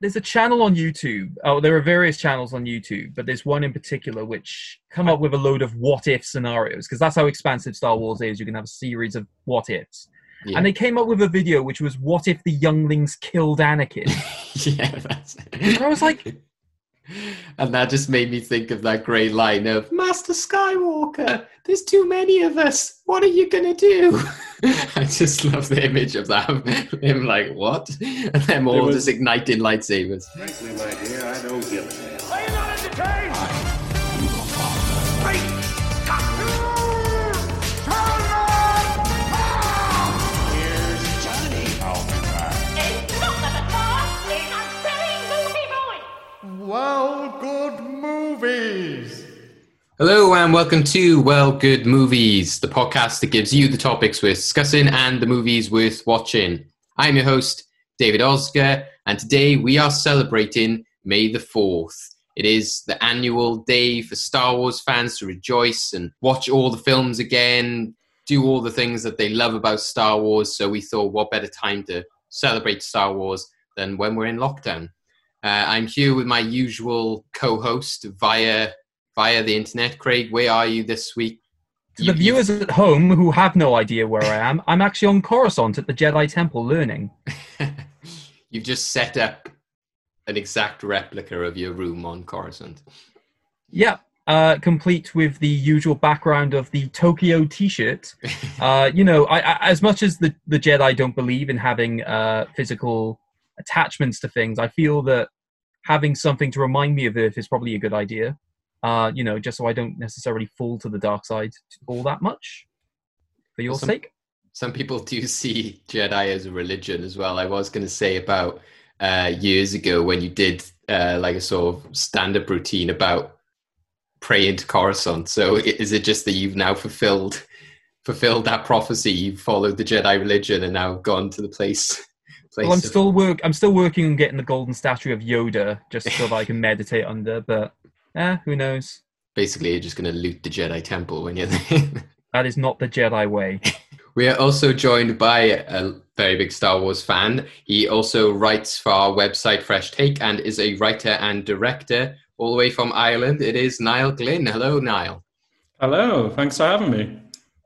there's a channel on YouTube. Oh, there are various channels on YouTube, but there's one in particular which come up with a load of what if scenarios because that's how expansive Star Wars is. You can have a series of what ifs. Yeah. And they came up with a video which was what if the younglings killed Anakin? yeah, that's and I was like, and that just made me think of that great line of Master Skywalker, there's too many of us. What are you gonna do? I just love the image of that. Him like, what? And them all was- just igniting lightsabers. Frankly, my dear, I don't give a Well, good movies. Hello and welcome to Well Good Movies, the podcast that gives you the topics we're discussing and the movies worth watching. I'm your host, David Oscar, and today we are celebrating May the 4th. It is the annual day for Star Wars fans to rejoice and watch all the films again, do all the things that they love about Star Wars. So we thought, what better time to celebrate Star Wars than when we're in lockdown? Uh, I'm here with my usual co-host via via the internet. Craig, where are you this week? to the viewers at home who have no idea where I am, I'm actually on Coruscant at the Jedi Temple learning. You've just set up an exact replica of your room on Coruscant. Yeah, uh, complete with the usual background of the Tokyo T-shirt. Uh, you know, I, I, as much as the, the Jedi don't believe in having uh, physical attachments to things, I feel that having something to remind me of Earth is probably a good idea. Uh, you know, just so I don't necessarily fall to the dark side all that much. For your Some- sake. Some people do see Jedi as a religion as well. I was going to say about uh, years ago when you did uh, like a sort of stand-up routine about praying to Coruscant. So is it just that you've now fulfilled fulfilled that prophecy? You've followed the Jedi religion and now gone to the place. Place Well, I'm still work. I'm still working on getting the golden statue of Yoda, just so that I can meditate under. But eh, who knows? basically you're just going to loot the Jedi temple when you're there. That is not the Jedi way. We are also joined by a very big Star Wars fan. He also writes for our website Fresh Take and is a writer and director all the way from Ireland. It is Niall Glynn. Hello, Niall. Hello, thanks for having me.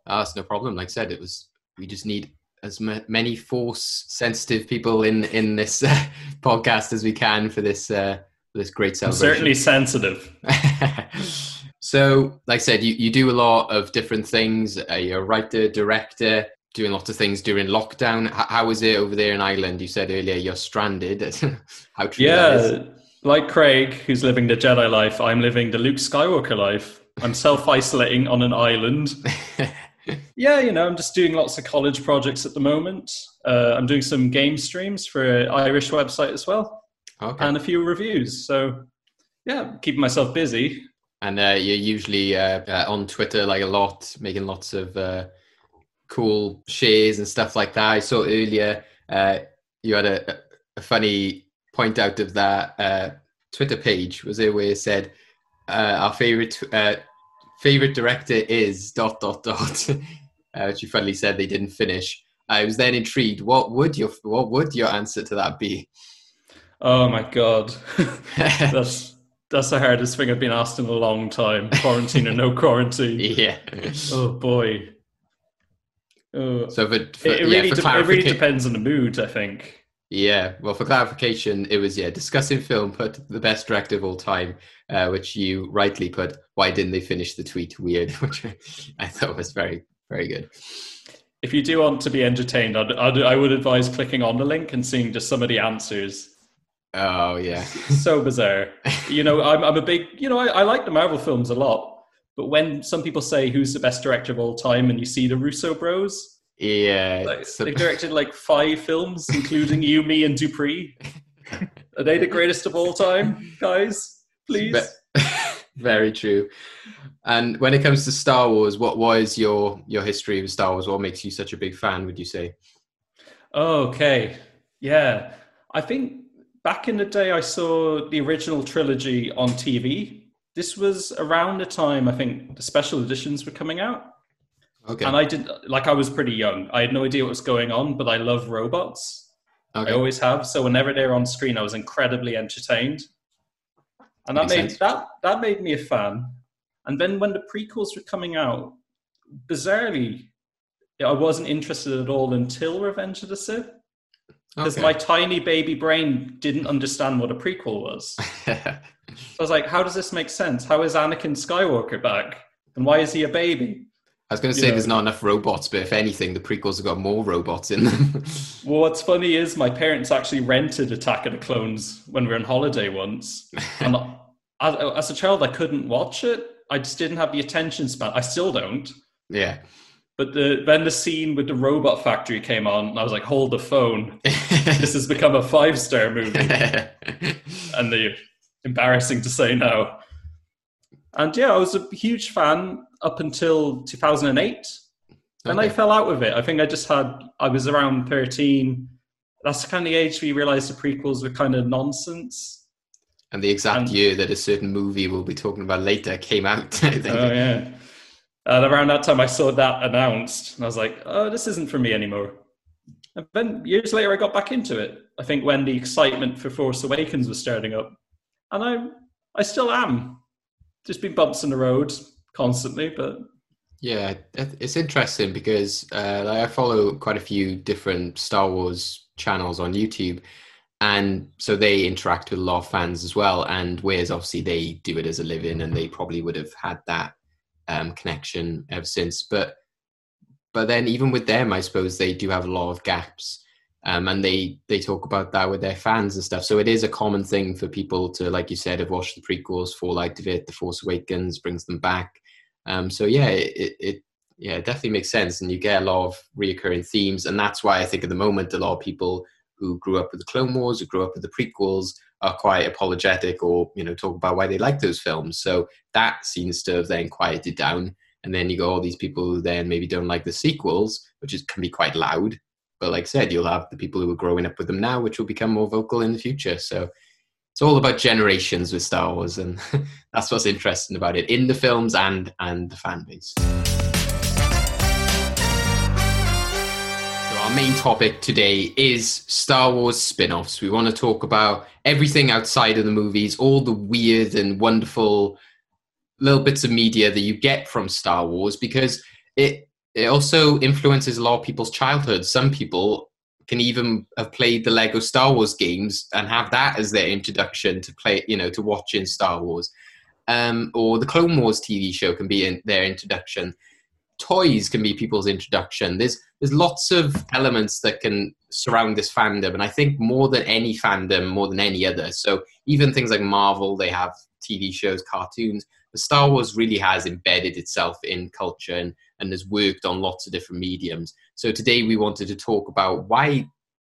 Ah, it's no problem. Like I said, it was. We just need as ma- many force sensitive people in in this uh, podcast as we can for this uh, this great I'm certainly sensitive. so, like I said, you, you do a lot of different things. Uh, you're a writer, director, doing lots of things during lockdown. H- how is it over there in Ireland? You said earlier you're stranded. how true that is. Yeah, like Craig, who's living the Jedi life, I'm living the Luke Skywalker life. I'm self isolating on an island. Yeah, you know, I'm just doing lots of college projects at the moment. Uh, I'm doing some game streams for an Irish website as well, okay. and a few reviews. So, yeah, keeping myself busy. And uh, you're usually uh, uh, on Twitter like a lot, making lots of uh, cool shares and stuff like that. I saw earlier uh, you had a, a funny point out of that uh, Twitter page. Was it where it said uh, our favorite uh, favorite director is dot dot dot, uh, which you funnily said they didn't finish. I was then intrigued. What would your what would your answer to that be? Oh my god, that's that's the hardest thing I've been asked in a long time. Quarantine or no quarantine. yeah. Oh boy. Oh, So for, for it, it yeah, really de- it really depends on the mood, I think. Yeah, well, for clarification, it was yeah discussing film, put the best director of all time, uh, which you rightly put. Why didn't they finish the tweet? Weird, which I thought was very very good. If you do want to be entertained, I'd, I'd, I would advise clicking on the link and seeing just some of the answers. Oh yeah, So bizarre. you know, I'm, I'm a big, you know, I, I like the Marvel films a lot, but when some people say who's the best director of all time and you see the Russo bros, yeah. like, so- they've directed like five films, including you, me, and Dupree. Are they the greatest of all time, guys? Please. Ve- very true. And when it comes to Star Wars, what was your your history with Star Wars? What makes you such a big fan? Would you say? Okay. Yeah. I think back in the day, I saw the original trilogy on TV. This was around the time I think the special editions were coming out. Okay. And I did, like, I was pretty young. I had no idea what was going on, but I love robots. I always have. So whenever they're on screen, I was incredibly entertained, and that Makes made sense. that that made me a fan. And then when the prequels were coming out, bizarrely, I wasn't interested at all until Revenge of the Sith because Okay. my tiny baby brain didn't understand what a prequel was. I was like, how does this make sense? How is Anakin Skywalker back? And why is he a baby? I was going to say there's not enough robots, but if anything, the prequels have got more robots in them. Well, what's funny is my parents actually rented Attack of the Clones when we were on holiday once. And as, as a child, I couldn't watch it. I just didn't have the attention span. I still don't. yeah. But the, then the scene with the robot factory came on, and I was like, hold the phone. This has become a five star movie. and the embarrassing to say now. And yeah, I was a huge fan up until 2008. Then I fell out with it. I think I just had, I was around 13. That's the kind of the age we realize the prequels were kind of nonsense. and the exact And- year that a certain movie we'll be talking about later came out. I think. Oh, yeah. And around that time, I saw that announced, and I was like, oh, this isn't for me anymore. And then years later, I got back into it. I think when the excitement for Force Awakens was starting up. And I, I still am. Just been bumps in the road constantly, but Yeah, it's interesting because uh, like I follow quite a few different Star Wars channels on YouTube, and so they interact with a lot of fans as well. And whereas obviously they do it as a living, and they probably would have had that um, connection ever since. But but then even with them, I suppose they do have a lot of gaps, um, and they they talk about that with their fans and stuff. So it is a common thing for people to, like you said, have watched the prequels, fall out of it. The Force Awakens brings them back. Um, so yeah, it, it, yeah it definitely makes sense, and you get a lot of reoccurring themes, and that's why I think at the moment a lot of people who grew up with the Clone Wars, who grew up with the prequels, are quite apologetic or you know talk about why they like those films. So that seems to have then quieted down, and then you got all these people who then maybe don't like the sequels, which is, can be quite loud. But like I said, you'll have the people who are growing up with them now, which will become more vocal in the future. So it's all about generations with Star Wars, and that's what's interesting about it in the films and and the fan base. So our main topic today is Star Wars spin-offs. We want to talk about everything outside of the movies, all the weird and wonderful little bits of media that you get from Star Wars because it it also influences a lot of people's childhood. Some people can even have played the Lego Star Wars games and have that as their introduction to play, you know, to watching Star Wars. Um, or the Clone Wars TV show can be in their introduction. Toys can be people's introduction. There's there's lots of elements that can surround this fandom, and I think more than any fandom, more than any other. So even things like Marvel, they have TV shows, cartoons. But Star Wars really has embedded itself in culture and, and has worked on lots of different mediums. So today we wanted to talk about why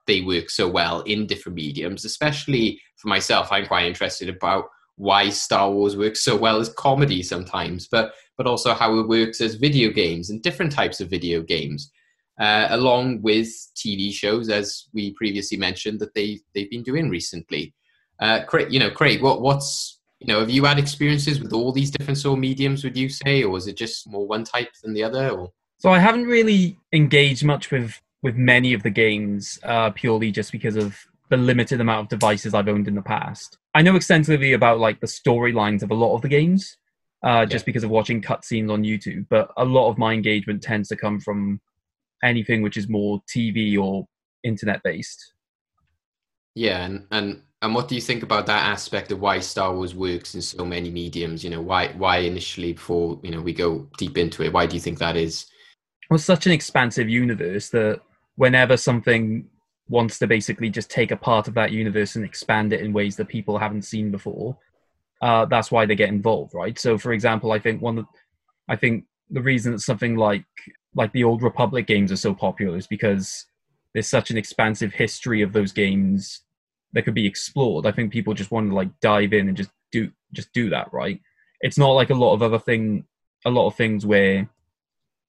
they work so well in different mediums, especially for myself. I'm quite interested about why Star Wars works so well as comedy sometimes, but but also how it works as video games and different types of video games, uh, along with TV shows, as we previously mentioned that they they've been doing recently. Uh, Craig, you know, Craig, what what's you know, have you had experiences with all these different sort of mediums? Would you say, or is it just more one type than the other? Or So I haven't really engaged much with with many of the games uh, purely just because of the limited amount of devices I've owned in the past. I know extensively about like the storylines of a lot of the games, uh, just because of watching cutscenes on YouTube. But a lot of my engagement tends to come from anything which is more TV or internet based. Yeah, and, and and what do you think about that aspect of why Star Wars works in so many mediums? You know, why why initially before you know we go deep into it, why do you think that is? Well, it's such an expansive universe that whenever something wants to basically just take a part of that universe and expand it in ways that people haven't seen before, uh, that's why they get involved, right? So, for example, I think one, I think the reason that something like like the old Republic games are so popular is because there's such an expansive history of those games that could be explored. I think people just want to like dive in and just do just do that, right? It's not like a lot of other thing, a lot of things where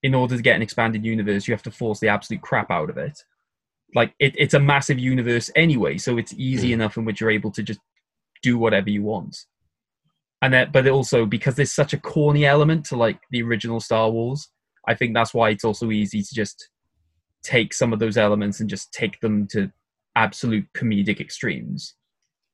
in order to get an expanded universe, you have to force the absolute crap out of it. Like it, it's a massive universe anyway, so it's easy Mm. enough in which you're able to just do whatever you want. And that, but also because there's such a corny element to like the original Star Wars, I think that's why it's also easy to just take some of those elements and just take them to absolute comedic extremes.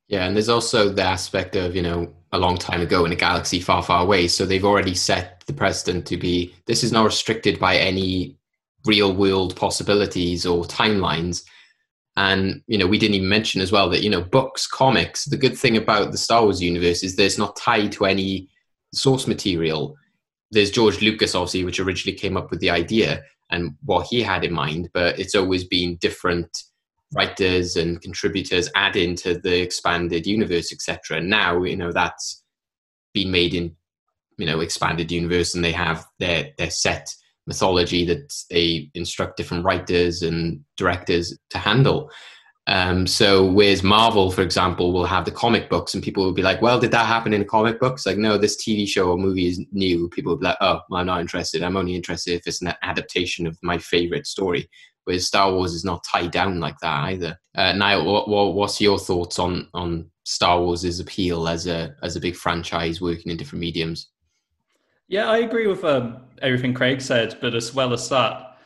Yeah, and there's also the aspect of, you know, a long time ago in a galaxy far, far away. So they've already set the precedent to be this is not restricted by any real world possibilities or timelines. And, you know, we didn't even mention as well that, you know, books, comics, the good thing about the Star Wars universe is there's not tied to any source material. There's George Lucas, obviously, which originally came up with the idea and what he had in mind, but it's always been different writers and contributors add into the expanded universe, etc. Now, you know, that's been made in, you know, expanded universe and they have their, their set mythology that they instruct different writers and directors to handle. Um, so, whereas Marvel, for example, will have the comic books, and people will be like, "Well, did that happen in comic books?" Like, no, this TV show or movie is new. People will be like, "Oh, I'm not interested. I'm only interested if it's an adaptation of my favorite story." Star Wars is not tied down like that either. Uh, Niall, what, what, what's your thoughts on on Star Wars' appeal as a as a big franchise working in different mediums? Yeah, I agree with um, everything Craig said, but as well as that,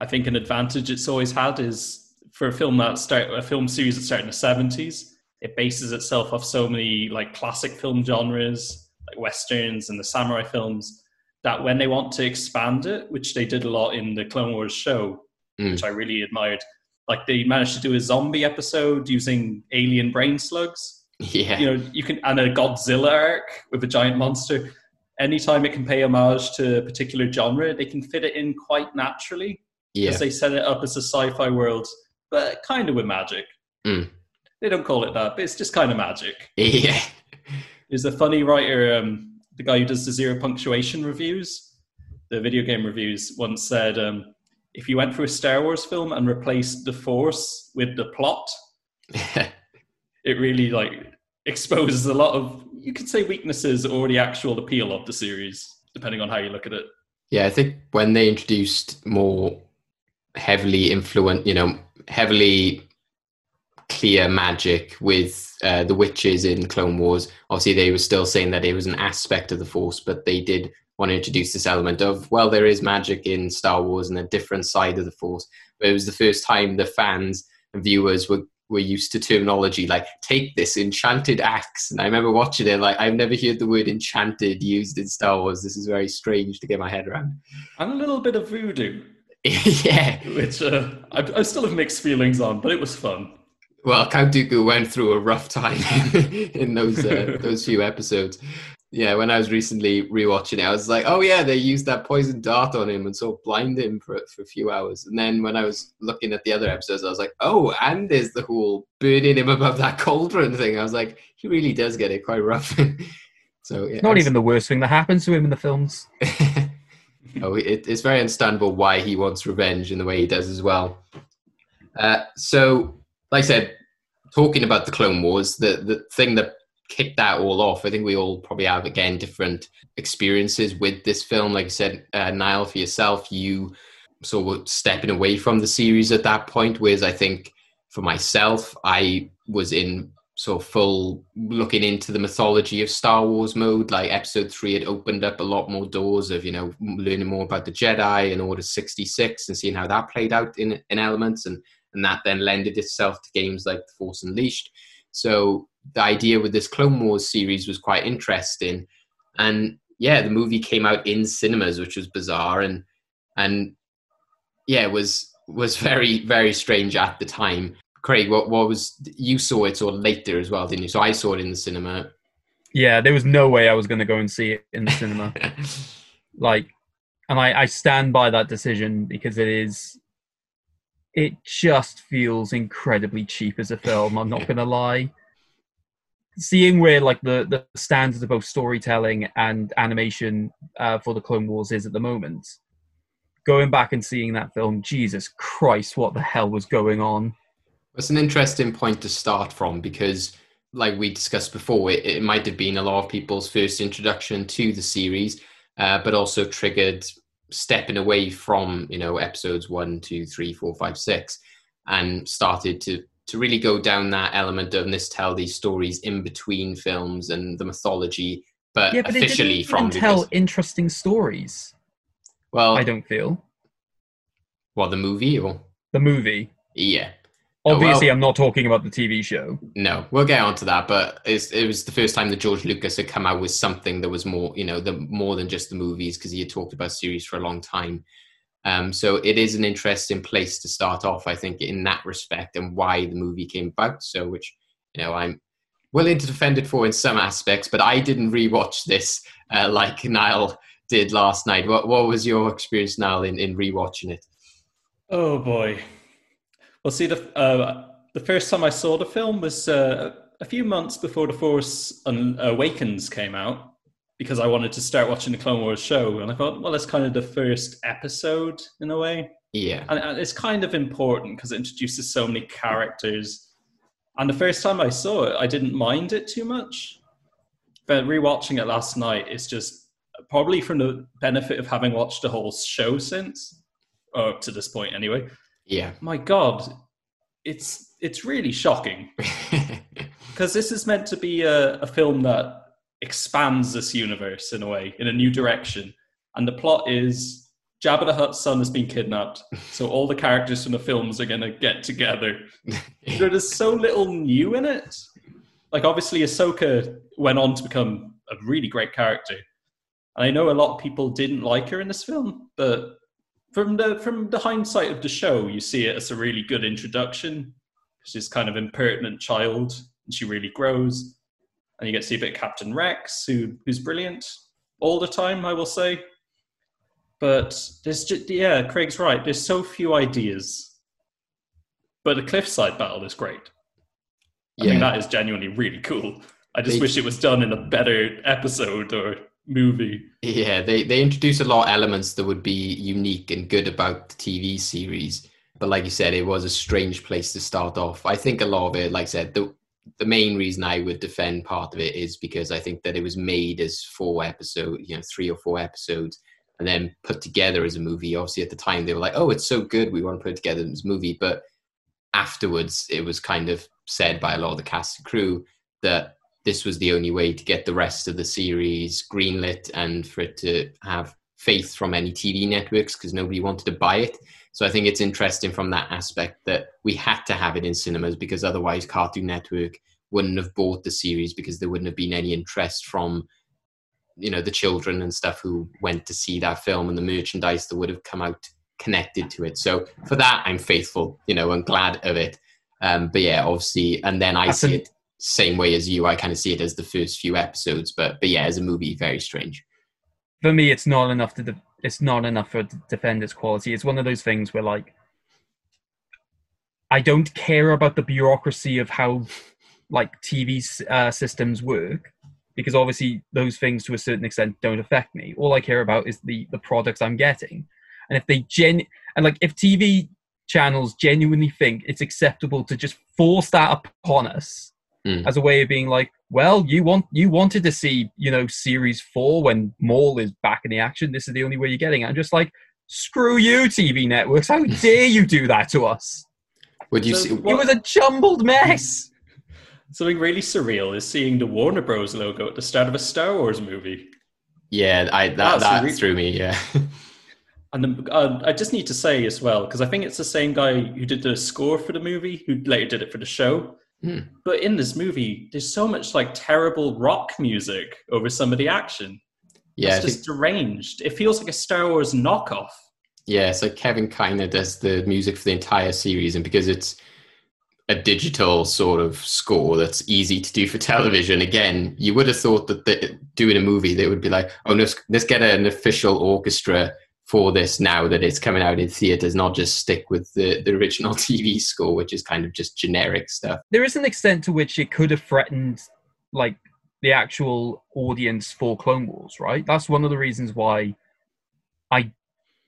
I think an advantage it's always had is for a film that start a film series that started in the seventies, it bases itself off so many like classic film genres, like westerns and the samurai films, that when they want to expand it, which they did a lot in the Clone Wars show, Mm. which I really admired, like they managed to do a zombie episode using alien brain slugs. Yeah, you know you can and a godzilla arc with a giant monster. Anytime it can pay homage to a particular genre they can fit it in quite naturally yeah, because they set it up as a sci-fi world but kind of with magic. Mm. they don't call it that but it's just kind of magic. Yeah, there's a funny writer um, the guy who does the zero punctuation reviews the video game reviews once said um, if you went through a star wars film and replaced the force with the plot it really like exposes a lot of you could say weaknesses or the actual appeal of the series depending on how you look at it yeah. I think when they introduced more heavily influent, you know, heavily clear magic with uh, the witches in Clone Wars. Obviously, they were still saying that it was an aspect of the Force, but they did want to introduce this element of well, there is magic in Star Wars and a different side of the Force. But it was the first time the fans and viewers were were used to terminology like take this enchanted axe. And i remember watching it like i've never heard the word enchanted used in star wars. This is very strange to get my head around. And a little bit of voodoo. Yeah. Which uh, I, I still have mixed feelings on but it was fun. Well, Count Dooku went through a rough time in those uh, those few episodes. Yeah, when I was recently rewatching it, I was like, "Oh yeah, they used that poison dart on him and sort of blind him for for a few hours." And then when I was looking at the other episodes, I was like, "Oh, and there's the whole burning him above that cauldron thing." I was like, "He really does get it quite rough." so yeah, Not even the worst thing that happens to him in the films. oh, it, it's very understandable why he wants revenge in the way he does as well. Uh, so, like I said, talking about the Clone Wars, the the thing that kicked that all off, I think we all probably have again different experiences with this film. Like I said, uh, Niall, for yourself, you sort of stepping away from the series at that point, whereas I think for myself, I was in sort of full looking into the mythology of Star Wars mode. Like episode three had opened up a lot more doors of, you know, learning more about the Jedi and Order 66 and seeing how that played out in, in elements. And, and that then lended itself to games like The Force Unleashed. So the idea with this Clone Wars series was quite interesting. And yeah, the movie came out in cinemas, which was bizarre. And, and yeah, it was, was very, very strange at the time. Craig, what, what was you saw it sort of later as well, didn't you? So I saw it in the cinema. Yeah, there was no way I was going to go and see it in the cinema. like, and I, I stand by that decision because it is, it just feels incredibly cheap as a film. I'm not going to lie. Seeing where like the the standards of both storytelling and animation uh, for the Clone Wars is at the moment, going back and seeing that film, Jesus Christ, what the hell was going on? It's an interesting point to start from because, like we discussed before, it, it might have been a lot of people's first introduction to the series, uh, but also triggered stepping away from you know episodes one, two, three, four, five, six, and started to to really go down that element of this tell these stories in between films and the mythology, but, Yeah, but officially from tell interesting stories. well, I don't feel what the movie or the movie. yeah. Oh, Obviously, well- I'm not talking about the TV show. No, we'll get onto that, but it's, it was the first time that George Lucas had come out with something that was more, you know, the more than just the movies because he had talked about series for a long time. Um, so it is an interesting place to start off, I think, in that respect and why the movie came about. So, which you know, I'm willing to defend it for in some aspects, but I didn't rewatch this uh, like Niall did last night. What What was your experience, Niall, in in rewatching it? Oh boy. Well, see, the uh, the first time I saw the film was uh, a few months before The Force Awakens came out, because I wanted to start watching the Clone Wars show, and I thought, well, it's kind of the first episode in a way, Yeah, and, and it's kind of important because it introduces so many characters. And the first time I saw it, I didn't mind it too much, but rewatching it last night, it's just probably from the benefit of having watched the whole show since, or up to this point anyway. Yeah, my god it's it's really shocking. Because this is meant to be a, a film that expands this universe in a way in a new direction and the plot is Jabba the Hutt's son has been kidnapped so all the characters from the films are going to get together there's so little new in it like obviously Ahsoka went on to become a really great character and I know a lot of people didn't like her in this film but from the from the hindsight of the show, you see it as a really good introduction. She's kind of impertinent child, and she really grows. And you get to see a bit of Captain Rex, who who's brilliant all the time, I will say. But there's just yeah, Craig's right. There's so few ideas, but the cliffside battle is great. I yeah. think that is genuinely really cool. I just They- wish it was done in a better episode or movie. Yeah, they they introduce a lot of elements that would be unique and good about the TV series. But like you said, it was a strange place to start off. I think a lot of it, like I said, the the main reason I would defend part of it is because I think that it was made as four episode, you know, three or four episodes, and then put together as a movie. Obviously, at the time they were like, "Oh, it's so good, we want to put it together as a movie." But afterwards, it was kind of said by a lot of the cast and crew that this was the only way to get the rest of the series greenlit and for it to have faith from any TV networks because nobody wanted to buy it. So I think it's interesting from that aspect that we had to have it in cinemas because otherwise Cartoon Network wouldn't have bought the series because there wouldn't have been any interest from you know the children and stuff who went to see that film and the merchandise that would have come out connected to it. So for that I'm faithful, you know, and glad of it. Um, but yeah, obviously, and then I That's see an- it same way as you. I kind of see it as the first few episodes, but but yeah, as a movie, very strange. For me, it's not enough to. De- it's not enough for to defend its quality. It's one of those things where like. I don't care about the bureaucracy of how, like TV uh, systems work, because obviously those things to a certain extent don't affect me. All I care about is the the products I'm getting, and if they gen and like if TV channels genuinely think it's acceptable to just force that upon us Mm. as a way of being like, well, you want you wanted to see you know series four when Maul is back in the action. This is the only way you're getting it. I'm just like, screw you, TV networks. How dare you do that to us? Would you So see? what- It was a jumbled mess. Something really surreal is seeing the Warner Bros. logo at the start of a Star Wars movie. Yeah, I that That's that re- threw me. Yeah, And the, uh, I just need to say as well, because I think it's the same guy who did the score for the movie, who later did it for the show. Hmm. But in this movie, there's so much like terrible rock music over some of the action. yeah, it's think- just deranged. It feels like a Star Wars knockoff. yeah. So Kevin Kiner does the music for the entire series, and because it's a digital sort of score that's easy to do for television. Again, you would have thought that the, doing a movie, they would be like, "Oh, let's let's get an official orchestra for this now that it's coming out in theaters, not just stick with the the original TV score, which is kind of just generic stuff." There is an extent to which it could have threatened, like the actual audience for Clone Wars, right? That's one of the reasons why I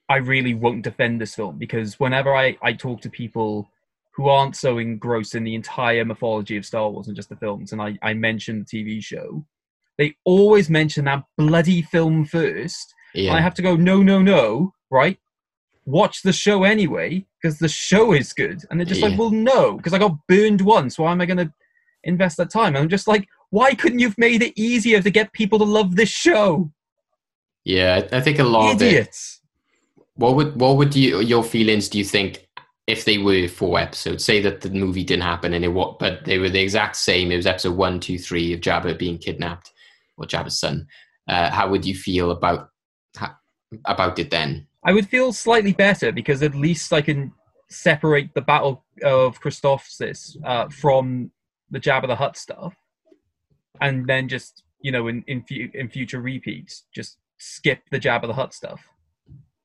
I really won't defend this film because whenever I, I talk to people who aren't so engrossed in the entire mythology of Star Wars and just the films, and I, I mention the TV show, they always mention that bloody film first. Yeah, I have to go, no, no, no, right? Watch the show anyway, because the show is good. And they're just Yeah. like, well, no, because I got burned once. Why am I going to invest that time? And I'm just like, why couldn't you have made it easier to get people to love this show? yeah. I think a lot of it Idiots. What would what would you your feelings do you think if they were four episodes, say that the movie didn't happen and it was, but they were the exact same. It was episode one, two, three of Jabba being kidnapped or Jabba's son. Uh, how would you feel about ha- about it then? I would feel slightly better because at least I can separate the Battle of Christophsis uh, from the Jabba the Hutt stuff, and then just you know in in, fu- in future repeats just skip the Jabba the Hutt stuff.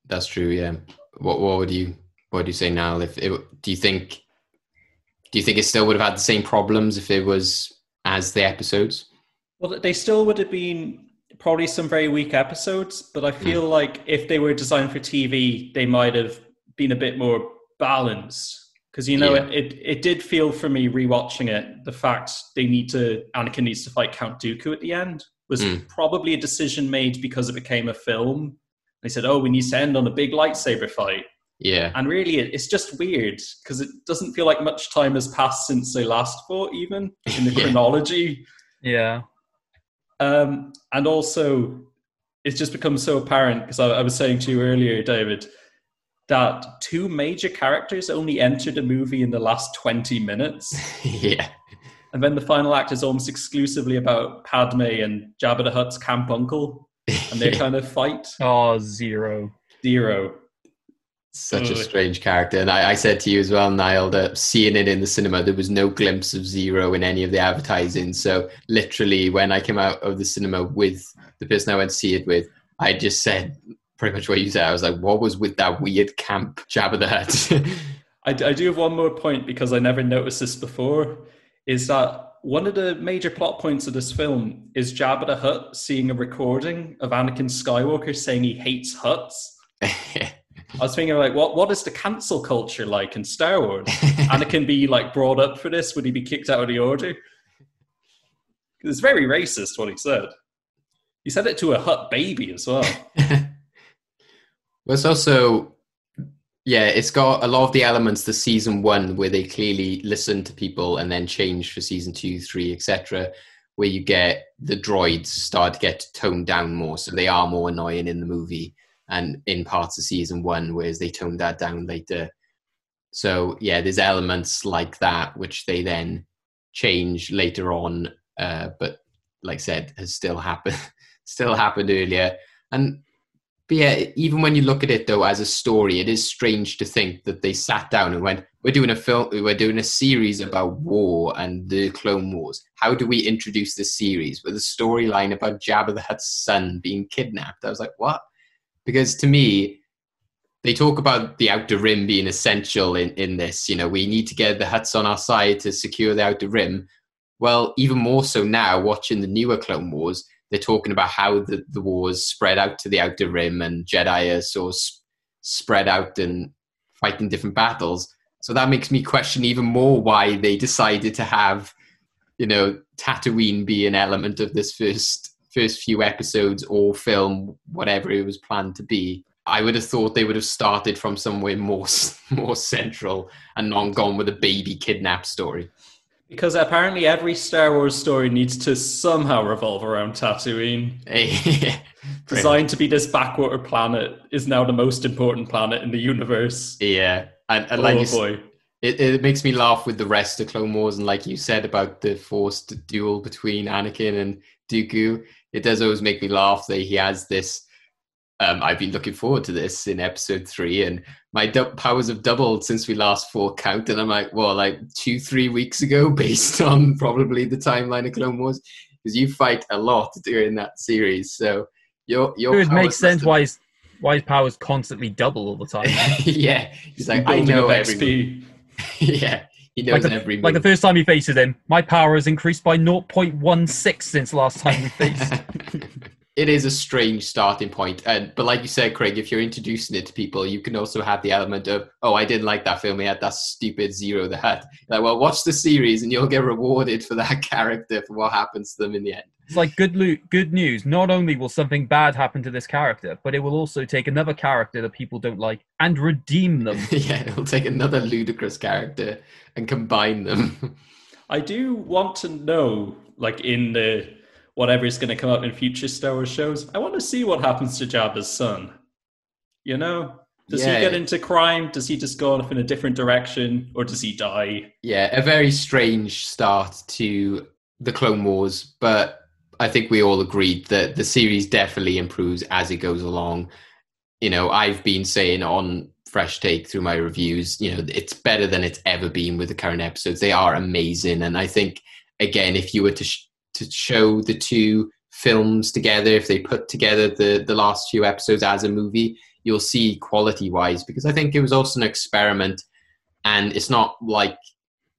That's true. Yeah. What What would you What would you say now? If it, do you think Do you think it still would have had the same problems if it was as the episodes? Well, they still would have been probably some very weak episodes, but I feel like if they were designed for TV, they might have been a bit more balanced. Because you know, Yeah. it, it it did feel for me rewatching it the fact they need to Anakin needs to fight Count Dooku at the end was Mm. probably a decision made because it became a film. They said, "Oh, we need to end on a big lightsaber fight," Yeah. and really, it, it's just weird because it doesn't feel like much time has passed since they last fought, even in the Yeah. chronology. Yeah, Um, and also, it's just become so apparent because I, I was saying to you earlier, David, that two major characters only entered a movie in the last 20 minutes. yeah. And then the final act is almost exclusively about Padme and Jabba the Hutt's camp uncle and their kind of fight. oh Ziro. Ziro. Such a mm. strange character. And I, I said to you as well, Niall, that seeing it in the cinema, there was no glimpse of Ziro in any of the advertising. So literally, when I came out of the cinema with the person I went to see it with, I just said pretty much what you said. I was like, what was with that weird camp Jabba the Hutt? I, I do have one more point because I never noticed this before. Is that one of the major plot points of this film is Jabba the Hutt seeing a recording of Anakin Skywalker saying he hates Hutts. I was thinking like, what what is the cancel culture like in Star Wars? Anakin be like brought up for this? Would he be kicked out of the order? It's very racist what he said. He said it to a Hutt baby as well. Well, it's also, yeah, it's got a lot of the elements to season one where they clearly listen to people and then change for season two, three, etc. Where you get the droids start to get toned down more, so they are more annoying in the movie and in parts of season one, whereas they toned that down later. So yeah, there's elements like that which they then change later on, uh, but like I said, has still happened, still happened earlier, and but yeah, even when you look at it though as a story, it is strange to think that they sat down and went, "We're doing a film, we're doing a series about war and the Clone Wars. How do we introduce this series with a storyline about Jabba the Hutt's son being kidnapped?" I was like, "What?" Because to me, they talk about the Outer Rim being essential in in this. You know, we need to get the Hutts on our side to secure the Outer Rim. Well, even more so now, watching the newer Clone Wars, they're talking about how the, the wars spread out to the outer rim and Jedi are sort of spread out and fighting different battles. So that makes me question even more why they decided to have, you know, Tatooine be an element of this first first few episodes or film, whatever it was planned to be. I would have thought they would have started from somewhere more more central and not gone with a baby kidnap story. Because apparently every Star Wars story needs to somehow revolve around Tatooine. Designed to be this backwater planet is now the most important planet in the universe. Yeah, and, and Oh like you, boy. it, it makes me laugh with the rest of Clone Wars, and like you said about the forced duel between Anakin and Dooku, it does always make me laugh that he has this. Um, I've been looking forward to this in Episode Three, and my du- powers have doubled since we last fought count, and I'm like, well, like two, three weeks ago, based on probably the timeline of Clone Wars, because you fight a lot during that series, so your your It powers makes sense why his, why his powers constantly double all the time. yeah, he's like, I know up everyone. XP. yeah, he knows Like the, every like the first time he faces him, my power has increased by 0.16 since last time we faced. it is a strange starting point, and but like you said, Craig, if you're introducing it to people, you can also have the element of, oh, I didn't like that film. He had that stupid Ziro the Hutt. Like, well, watch the series, and you'll get rewarded for that character for what happens to them in the end. It's like good lo- good news. Not only will something bad happen to this character, but it will also take another character that people don't like and redeem them. yeah, it'll take another ludicrous character and combine them. I do want to know, like in the whatever is going to come up in future Star Wars shows, I want to see what happens to Jabba's son. You know, Does Yeah. he get into crime? Does he just go off in a different direction, or does he die? yeah, a very strange start to the Clone Wars, but I think we all agreed that the series definitely improves as it goes along. You know, I've been saying on Fresh Take through my reviews, you know, it's better than it's ever been with the current episodes. They are amazing, and I think again, if you were to sh- to show the two films together, if they put together the the last few episodes as a movie, you'll see quality wise because I think it was also an experiment, and it's not like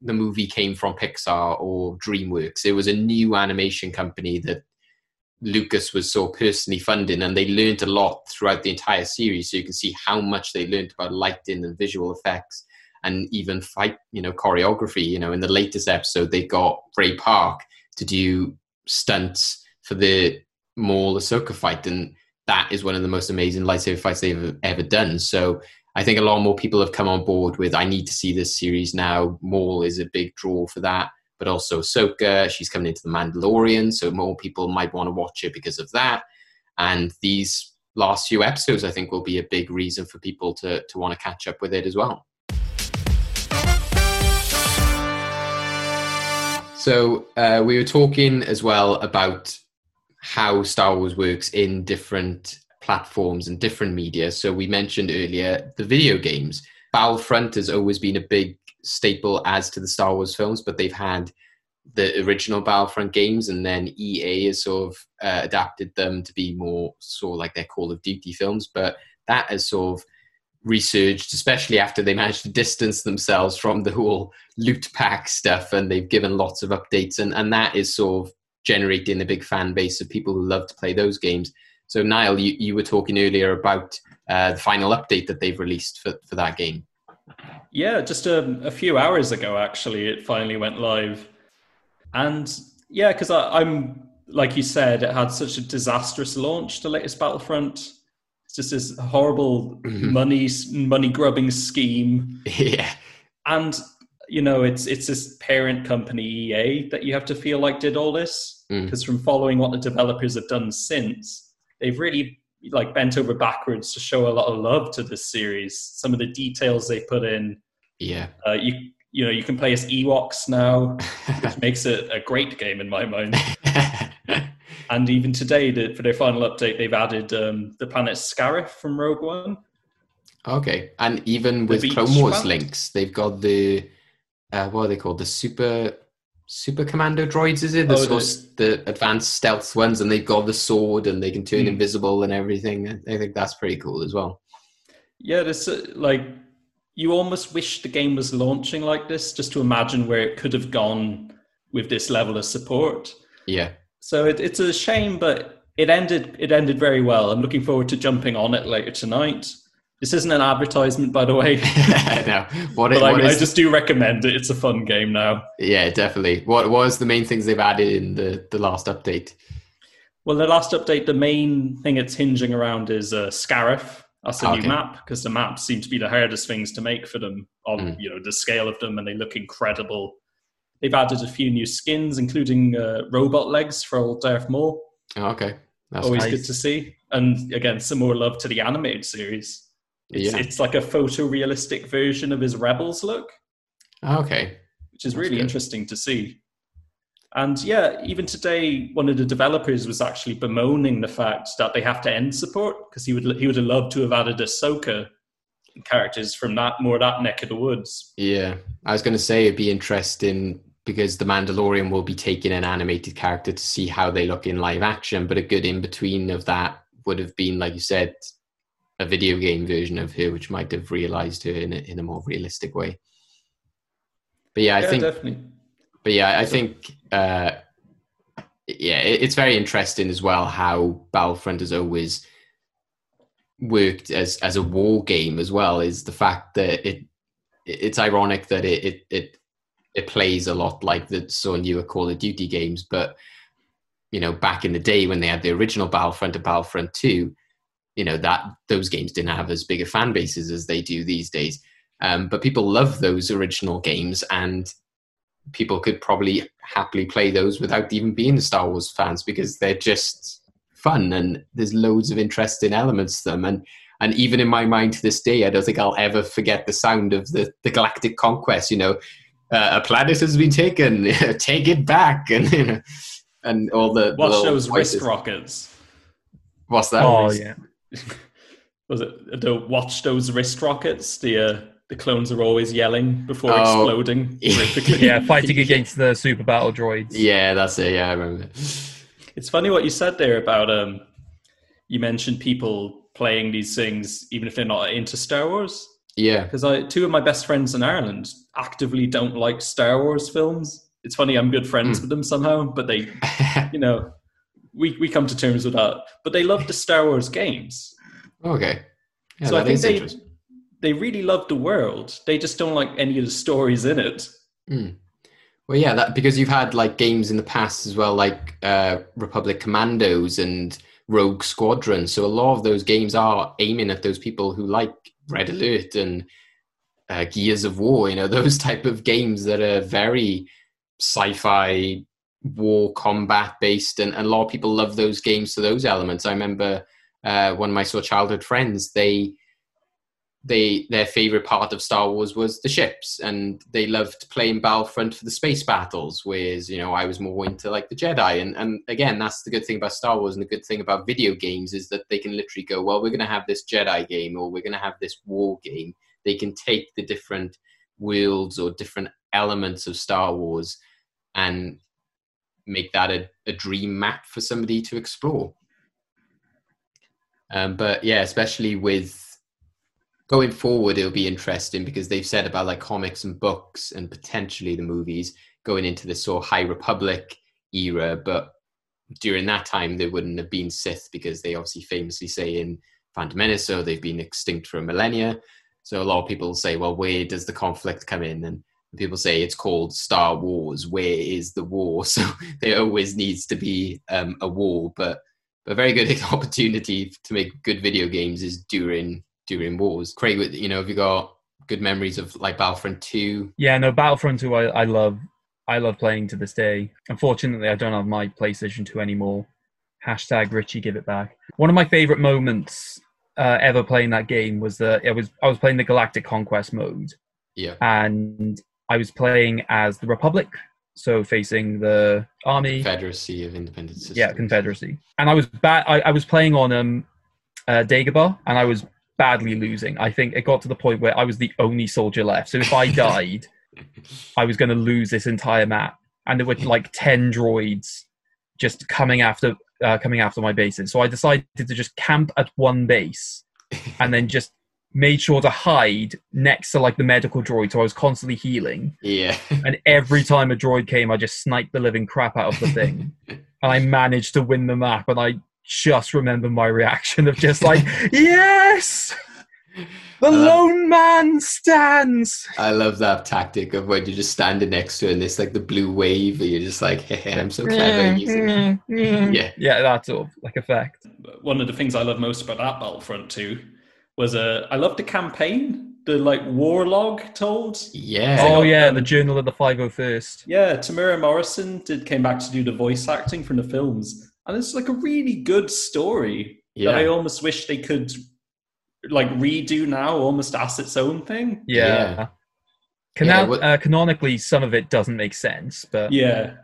the movie came from Pixar or DreamWorks. It was a new animation company that Lucas was so personally funding, and they learned a lot throughout the entire series. So you can see how much they learned about lighting and visual effects, and even fight, you know, choreography. You know, in the latest episode, they got Ray Park to do stunts for the Maul Ahsoka fight, and that is one of the most amazing lightsaber fights they've ever done. So I think a lot more people have come on board with I need to see this series now. Maul is a big draw for that, but also Ahsoka. She's coming into the Mandalorian, so more people might want to watch it because of that. And these last few episodes, I think, will be a big reason for people to to want to catch up with it as well. So uh, we were talking as well about how Star Wars works in different platforms and different media. So we mentioned earlier the video games. Battlefront has always been a big staple as to the Star Wars films, but they've had the original Battlefront games, and then EA has sort of uh, adapted them to be more sort of like their Call of Duty films. But that has sort of resurged, especially after they managed to distance themselves from the whole loot pack stuff, and they've given lots of updates, and and that is sort of generating a big fan base of people who love to play those games. So, Niall, you, you were talking earlier about uh, the final update that they've released for, for that game. Yeah, just a, a few hours ago, actually, it finally went live. And yeah, because I'm, like you said, it had such a disastrous launch, the latest Battlefront. It's just this horrible Mhm. money money grubbing scheme. yeah, And, you know, it's it's this parent company, EA, that you have to feel like did all this. Mm. Because from following what the developers have done since, they've really like bent over backwards to show a lot of love to this series. Some of the details they put in, yeah. uh, you you know you can play as Ewoks now, which makes it a great game in my mind. And even today, the, for their final update, they've added um, the planet Scarif from Rogue One. okay, and even with Clone Wars links, they've got the uh, what are they called? The super super commando droids, is it? The, Oh, sort the- of the advanced stealth ones, and they've got the sword, and they can turn Mm. invisible and everything. I think that's pretty cool as well. Yeah, this uh, like you almost wish the game was launching like this, just to imagine where it could have gone with this level of support. Yeah, So it, it's a shame, but it ended. It ended very well. I'm looking forward to jumping on it later tonight. This isn't an advertisement, by the way, no, what, but what I, I is just do recommend it. It's a fun game now. Yeah, definitely. What was the main things they've added in the, the last update? Well, the last update, the main thing it's hinging around is uh, Scarif. That's a Okay. new map because the maps seem to be the hardest things to make for them on Mm. you know the scale of them, and they look incredible. They've added a few new skins, including uh, robot legs for old Darth Maul. Oh, okay, that's Always nice. good to see. And again, some more love to the animated series. It's, Yeah. it's like a photorealistic version of his Rebels look, ah, okay. which is That's really good. interesting to see. And yeah, even today, one of the developers was actually bemoaning the fact that they have to end support because he would he would have loved to have added Ahsoka characters from that more that neck of the woods. Yeah, I was going to say it'd be interesting because the Mandalorian will be taking an animated character to see how they look in live action, but a good in between of that would have been, like you said, a video game version of her, which might have realized her in a, in a more realistic way. But yeah, I yeah, think definitely. but yeah, I think uh, yeah, it, it's very interesting as well how Battlefront has always worked as as a war game as well. Is the fact that it it's ironic that it it it, it plays a lot like the so newer Call of Duty games, but you know back in the day when they had the original Battlefront and Battlefront Two, you know that those games didn't have as big a fan bases as they do these days. Um, but people love those original games, and people could probably happily play those without even being Star Wars fans because they're just fun and there's loads of interesting elements to them. And And even in my mind to this day, I don't think I'll ever forget the sound of the, the galactic conquest. You know, uh, a planet has been taken, take it back, and you know, and all the what little those wrist rockets. What's that? Oh yeah. Was it the watch those wrist rockets? The uh, the clones are always yelling before Oh. exploding. Yeah, fighting against the super battle droids. Yeah, that's it. Yeah, I remember. It's funny what you said there about um. You mentioned people playing these things even if they're not into Star Wars. Yeah, Because I two of my best friends in Ireland actively don't like Star Wars films. It's funny I'm good friends Hmm. with them somehow, but they you know we we come to terms with that. But they love the Star Wars games. okay. Yeah, so I think they they really love the world. They just don't like any of the stories in it. Well, yeah, that because you've had like games in the past as well, like uh, Republic Commandos and Rogue Squadron. So a lot of those games are aiming at those people who like Red Alert and uh, Gears of War. You know, those type of games that are very sci-fi, war combat based, and, a lot of people love those games for those elements. I remember uh, one of my sort of childhood friends. They they their favorite part of Star Wars was the ships, and they loved playing Battlefront for the space battles. Whereas you know I was more into like the Jedi, and and again that's the good thing about Star Wars, and the good thing about video games is that they can literally go, well, we're going to have this Jedi game, or we're going to have this war game. They can take the different worlds or different elements of Star Wars and make that a, a dream map for somebody to explore. Um, but yeah, especially with going forward, it'll be interesting because they've said about like comics and books and potentially the movies going into this sort of High Republic era. But during that time, there wouldn't have been Sith because they obviously famously say in Phantom Menace, so they've been extinct for a millennia. So a lot of people say, well, where does the conflict come in? And people say it's called Star Wars. Where is the war? So there always needs to be um, a war, but a very good opportunity to make good video games is during during wars. Craig, you know, have you got good memories of like Battlefront Two? Yeah, no, Battlefront 2 I, I love I love playing to this day. Unfortunately I don't have my PlayStation 2 anymore. Hashtag Richie give it back. One of my favorite moments uh, ever playing that game was that it was I was playing the Galactic Conquest mode Yeah, and I was playing as the Republic, so facing the army. Confederacy of Independent Systems. Yeah, Confederacy. And I was bad. I, I was playing on um, uh, Dagobah, and I was badly losing. I think it got to the point where I was the only soldier left. So if I died, I was going to lose this entire map, and there were like ten droids just coming after uh, coming after my bases. So I decided to just camp at one base, and then just made sure to hide next to like the medical droid. So I was constantly healing Yeah, and every time a droid came, I just sniped the living crap out of the thing, and I managed to win the map. And I just remember my reaction of just like, yes, the I lone man stands. I love that tactic of when you're just standing next to it and it's like the blue wave, and you're just like, hey, I'm so clever mm-hmm, using mm-hmm. it. Yeah. yeah, that sort of like effect. One of the things I love most about that Battlefront 2 was a I I loved the campaign, the like war log told. Yeah. Oh got, yeah, the Journal of the Five Hundred First. Yeah, Temuera Morrison did came back to do the voice acting from the films, and it's like a really good story that I almost wish they could like redo now, almost as its own thing. Yeah. Yeah. Cano- what- uh, canonically, some of it doesn't make sense, but Yeah,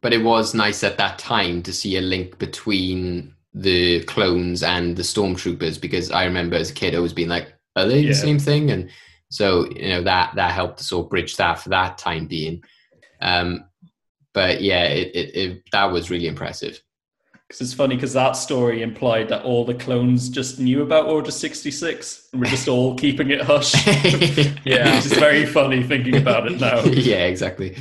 but it was nice at that time to see a link between the clones and the stormtroopers because I remember as a kid always being like, are they Yeah. the same thing? And so you know that that helped to sort of bridge that for that time being. Um, but yeah, it, it, it that was really impressive. because it's funny because that story implied that all the clones just knew about Order sixty six and were just all keeping it hush. Yeah. it's very funny thinking about it now. yeah, exactly.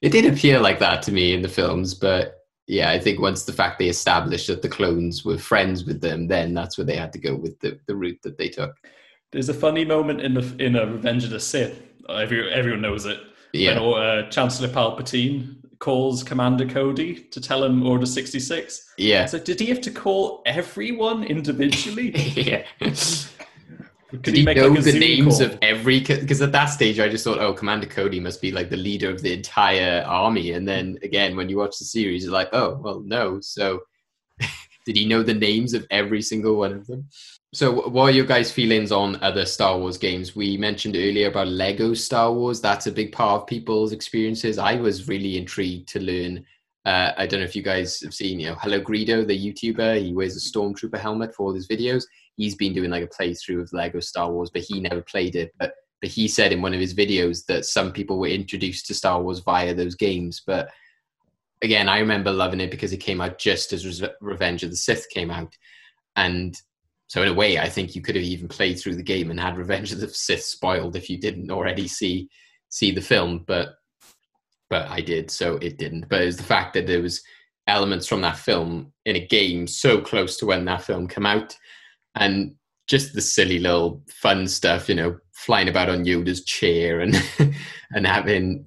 It did appear like that to me in the films, but yeah, I think once the fact they established that the clones were friends with them, then that's where they had to go with the, the route that they took. There's a funny moment in the in a Revenge of the Sith. Every, everyone knows it. Yeah. When uh, Chancellor Palpatine calls Commander Cody to tell him Order 66. Yeah. So did he have to call everyone individually? yeah. Could Did he, make, know like, the names call? of every? Because at that stage, I just thought, oh, Commander Cody must be like the leader of the entire army. And then again, when you watch the series, you're like, oh, well, no. So did he know the names of every single one of them? So, what are your guys' feelings on other Star Wars games? We mentioned earlier about Lego Star Wars. That's a big part of people's experiences. I was really intrigued to learn. Uh, I don't know if you guys have seen, you know, Hello Greedo, the YouTuber. He wears a stormtrooper helmet for all his videos. He's been doing like a playthrough of Lego Star Wars, but he never played it. But but he said in one of his videos that some people were introduced to Star Wars via those games. But again, I remember loving it because it came out just as Re- Revenge of the Sith came out, and so in a way, I think you could have even played through the game and had Revenge of the Sith spoiled if you didn't already see see the film. But but I did, so it didn't. But it was the fact that there was elements from that film in a game so close to when that film came out, and just the silly little fun stuff, you know, flying about on Yoda's chair and and having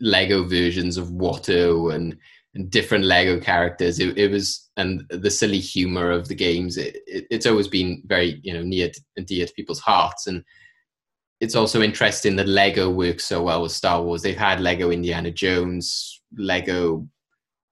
Lego versions of Watto and and different Lego characters. It, it was and the silly humor of the games. It, it, it's always been very you know near and dear to people's hearts, and it's also interesting that Lego works so well with Star Wars. They've had Lego Indiana Jones, Lego,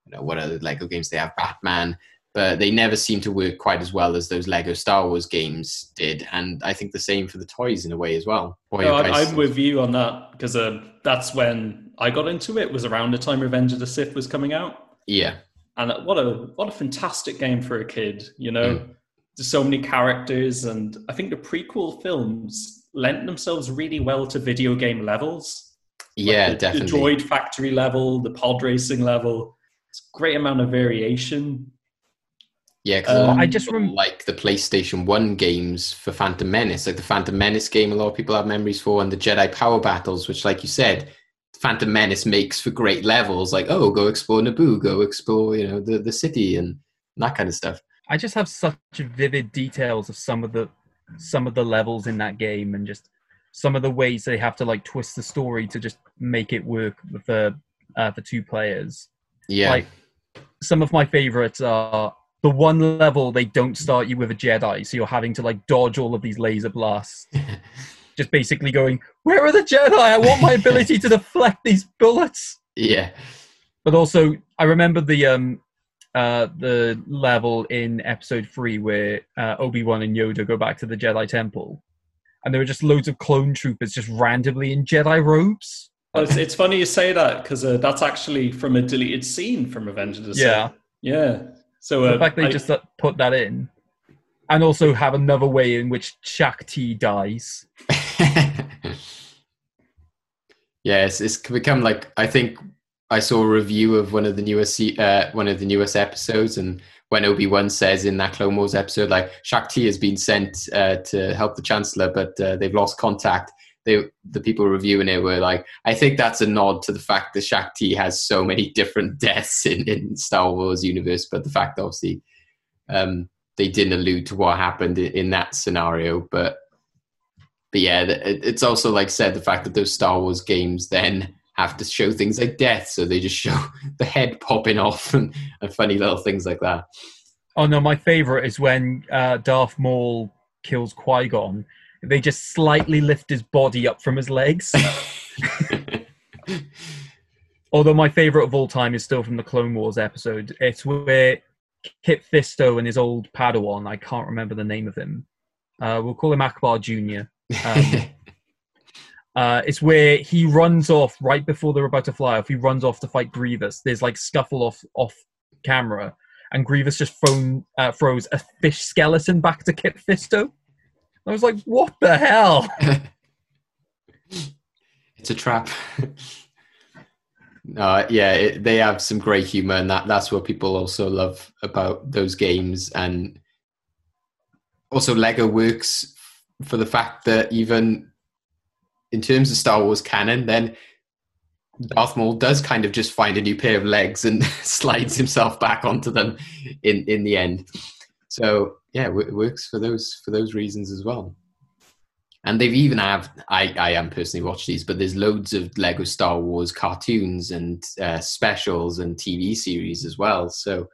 you know, what other Lego games they have? Batman. But they never seem to work quite as well as those Lego Star Wars games did, and I think the same for the toys in a way as well. Are No, I, guys' I'm with you on that because uh, that's when I got into it. Was around the time Revenge of the Sith was coming out, yeah, and what a what a fantastic game for a kid. You know, there's so many characters, and I think the prequel films lent themselves really well to video game levels. yeah, the, definitely. The droid factory level, the pod racing level. It's a great amount of variation. Yeah, because Um, I just rem- like the PlayStation One games for Phantom Menace, like the Phantom Menace game, a lot of people have memories for, and the Jedi Power Battles, which, like you said, Phantom Menace makes for great levels. Like, oh, go explore Naboo, go explore, you know, the the city and that kind of stuff. I just have such vivid details of some of the some of the levels in that game and just some of the ways they have to like twist the story to just make it work for the uh, for two players. Yeah, Like some of my favorites are the one level they don't start you with a Jedi, so you're having to like dodge all of these laser blasts. just basically going, Where are the Jedi? I want my ability to deflect these bullets. yeah, But also I remember the um uh the level in episode three where uh, Obi-Wan and Yoda go back to the Jedi Temple. And there were just loads of clone troopers just randomly in Jedi robes. Oh, it's, it's funny you say that because uh, that's actually from a deleted scene from Revenge of the Sith. Yeah. Yeah. So uh, the fact they I- just uh, put that in, and also have another way in which Shaak Ti dies. yes, it's, it's become like I think I saw a review of one of the newest uh, one of the newest episodes, and when Obi Wan says in that Clone Wars episode, like Shaak Ti has been sent uh, to help the Chancellor, but uh, they've lost contact. They, the people reviewing it were like, I think that's a nod to the fact that Shaak Ti has so many different deaths in, in Star Wars universe, but the fact obviously um, they didn't allude to what happened in, in that scenario, but but yeah, it's also like said the fact that those Star Wars games then have to show things like death, so they just show the head popping off and, and funny little things like that. Oh no, my favorite is when uh, Darth Maul kills Qui Gon. They just slightly lift his body up from his legs. Although my favorite of all time is still from the Clone Wars episode. It's where Kit Fisto and his old Padawan, I can't remember the name of him. Uh, we'll call him Ackbar Jr. Um, uh, it's where he runs off right before they're about to fly off. He runs off to fight Grievous. There's like scuffle off off camera, and Grievous just thrown, uh, throws a fish skeleton back to Kit Fisto. I was like, "What the hell?" it's a trap. no, uh, yeah, it, they have some great humor, and that that's what people also love about those games. And also, Lego works for the fact that even in terms of Star Wars canon, then Darth Maul does kind of just find a new pair of legs and slides himself back onto them in in the end. So yeah, it works for those for those reasons as well. And they've even have I I am personally watched these, but there's loads of Lego Star Wars cartoons and uh, specials and TV series as well. So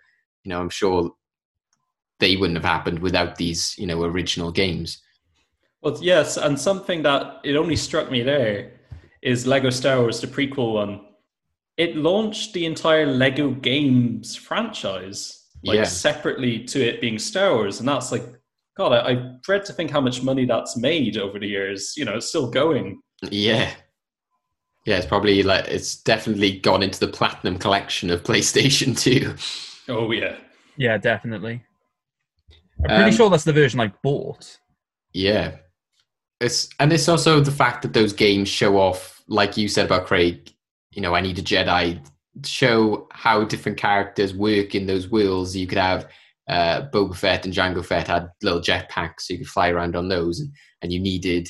you know, I'm sure they wouldn't have happened without these you know original games. Well, yes, and something that it only struck me there is Lego Star Wars, the prequel one. It launched the entire Lego Games franchise. Like Yeah. separately to it being Star Wars, and that's like, God, I, I dread to think how much money that's made over the years. You know, it's still going. Yeah. Yeah, it's probably like it's definitely gone into the platinum collection of PlayStation 2. Oh yeah, Yeah, definitely. I'm pretty Um, sure that's the version I bought. Yeah. It's and it's also the fact that those games show off, like you said about Craig, you know, I need a Jedi show how different characters work in those worlds. You could have uh, Boba Fett and Jango Fett had little jetpacks, so you could fly around on those, and, and you needed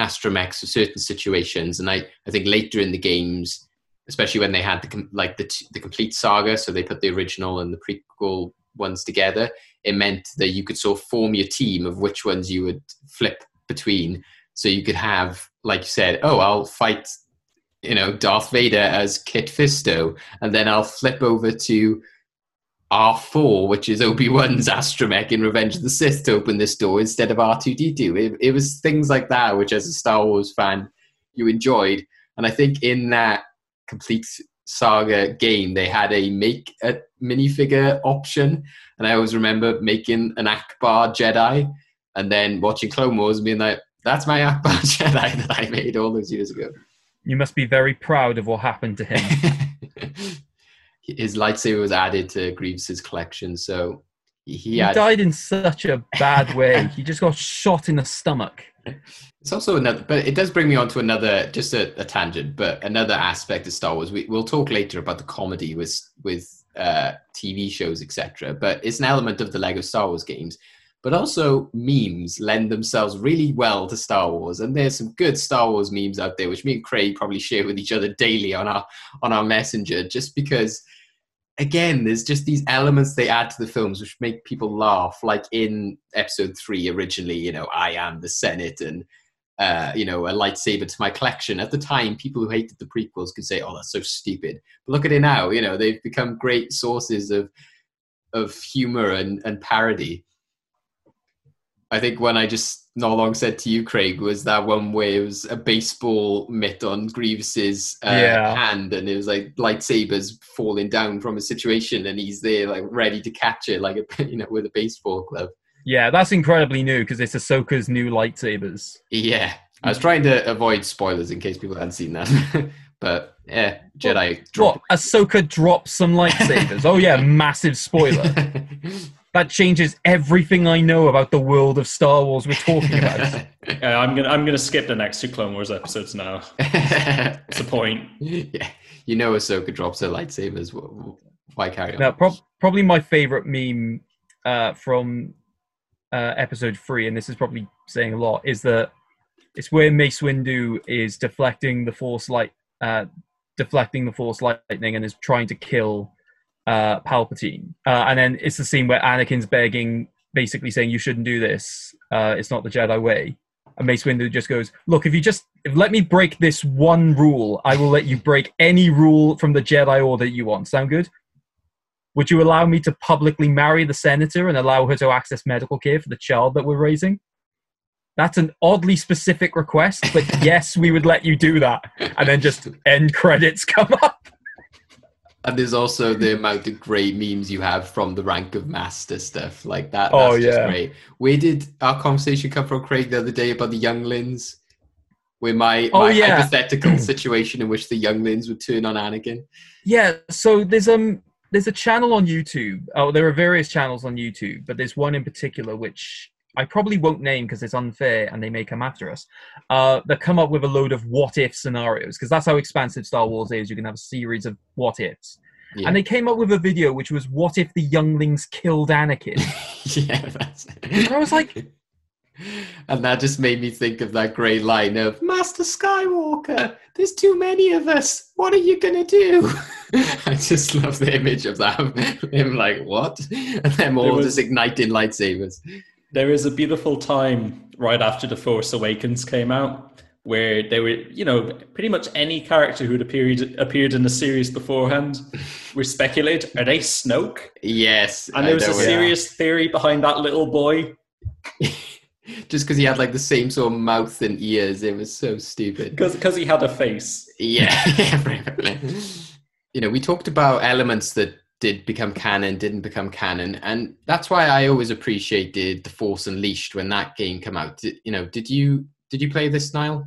astromechs for certain situations. And I, I think later in the games, especially when they had the like the the complete saga, so they put the original and the prequel ones together, it meant that you could sort of form your team of which ones you would flip between. So you could have, like you said, oh, I'll fight, you know, Darth Vader as Kit Fisto, and then I'll flip over to R4, which is Obi Wan's astromech in Revenge of the Sith, to open this door instead of R2D2. It, was things like that, which as a Star Wars fan, you enjoyed. And I think in that complete saga game, they had a make a minifigure option. And I always remember making an Ackbar Jedi and then watching Clone Wars and being like, that's my Ackbar Jedi that I made all those years ago. You must be very proud of what happened to him. His lightsaber was added to Grievous's collection, so he he had. died in such a bad way. He just got shot in the stomach. It's also another, but it does bring me on to another, just a, a tangent, but another aspect of Star Wars. We, we'll talk later about the comedy with with uh, TV shows, etc. But it's an element of the Lego Star Wars games. But also, memes lend themselves really well to Star Wars, and there's some good Star Wars memes out there, which me and Craig probably share with each other daily on our on our messenger, just because. Again, there's just these elements they add to the films which make people laugh. Like in Episode Three, originally, you know, I am the Senate, and uh, you know, a lightsaber to my collection. At the time, people who hated the prequels could say, "Oh, that's so stupid." But look at it now. You know, they've become great sources of of humor and, and parody. I think when I just not long said to you, Craig, was that one where it was a baseball mitt on Grievous's uh, Yeah. hand, and it was like lightsabers falling down from a situation, and he's there like ready to catch it, like a you know with a baseball glove. Yeah, that's incredibly new because it's Ahsoka's new lightsabers. Yeah, I was trying to avoid spoilers in case people hadn't seen that, but yeah, Jedi. What? drop Ahsoka drops some lightsabers. oh yeah, massive spoiler. That changes everything I know about the world of Star Wars we're talking about. Yeah, I'm gonna I'm gonna skip the next two Clone Wars episodes now. What's the point? yeah, you know Ahsoka drops her lightsabers. wh- wh- Why carry on? Now, prob- probably my favorite meme uh, from uh, episode three, and this is probably saying a lot, is that it's where Mace Windu is deflecting the Force light, uh, deflecting the Force lightning, and is trying to kill uh, Palpatine. Uh, and then it's the scene where Anakin's begging, basically saying, "You shouldn't do this. Uh, it's not the Jedi way." And Mace Windu just goes, "Look, if you just if let me break this one rule, I will let you break any rule from the Jedi Order you want. Sound good?" Would you allow me to publicly marry the senator and allow her to access medical care for the child that we're raising? That's an oddly specific request, but yes, we would let you do that. And then just end credits come up. And there's also the amount of great memes you have from the rank of master stuff like that. That's Oh, just yeah. great. Where did our conversation come from, Craig, the other day about the younglings? Where my, Oh, my yeah. hypothetical situation in which the younglings would turn on Anakin. Yeah, so there's um there's a channel on YouTube. Oh, there are various channels on YouTube, but there's one in particular which I probably won't name because it's unfair and they may come after us. Uh, that come up with a load of what if scenarios because that's how expansive Star Wars is. You can have a series of what ifs. Yeah. And they came up with a video which was what if the younglings killed Anakin? yeah, that's And I was like, and that just made me think of that great line of Master Skywalker, there's too many of us. What are you gonna do? I just love the image of that. Him like, what? And them all was- just igniting lightsabers. There is a beautiful time right after The Force Awakens came out where they were, you know, pretty much any character who had appeared appeared in the series beforehand were speculated, are they Snoke? Yes. And there was a serious theory behind that little boy just because he had like the same sort of mouth and ears, it was so stupid. because he had a face. Yeah, yeah, pretty much. you know, we talked about elements that did become canon, didn't become canon, and that's why I always appreciated the Force Unleashed when that game came out. Did, you know, did you did you play this, Niall?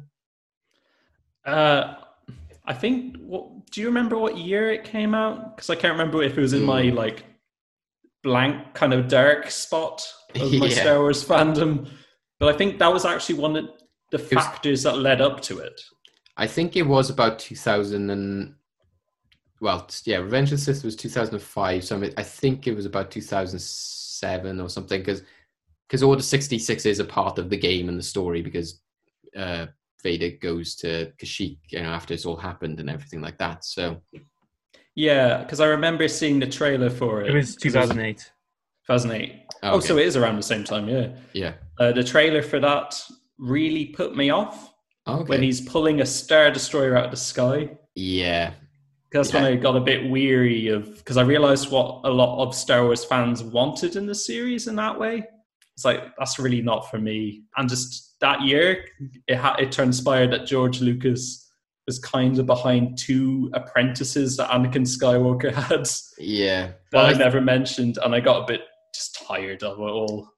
Uh, I think. What do you remember? What year it came out? Because I can't remember if it was in my Mm. like blank kind of dark spot of my Yeah. Star Wars fandom. But I think that was actually one of the was- factors that led up to it. I think it was about 2000 and well, yeah, Revenge of the Sith was 2005. So I, mean, I think it was about 2007 or something because because Order 66 is a part of the game and the story because uh, Vader goes to Kashyyyk, you know, after it's all happened and everything like that. So Yeah, because I remember seeing the trailer for it. It was 2008. 2008. Oh, Okay. so it is around the same time. Yeah. yeah, Uh, the trailer for that really put me off okay, when he's pulling a star destroyer out of the sky. yeah, That's when I got a bit weary of because I realized what a lot of Star Wars fans wanted in the series in that way. It's like that's really not for me. And just that year, it ha- it transpired that George Lucas was kind of behind two apprentices that Anakin Skywalker had yeah. that I I, never mentioned, and I got a bit just tired of it all.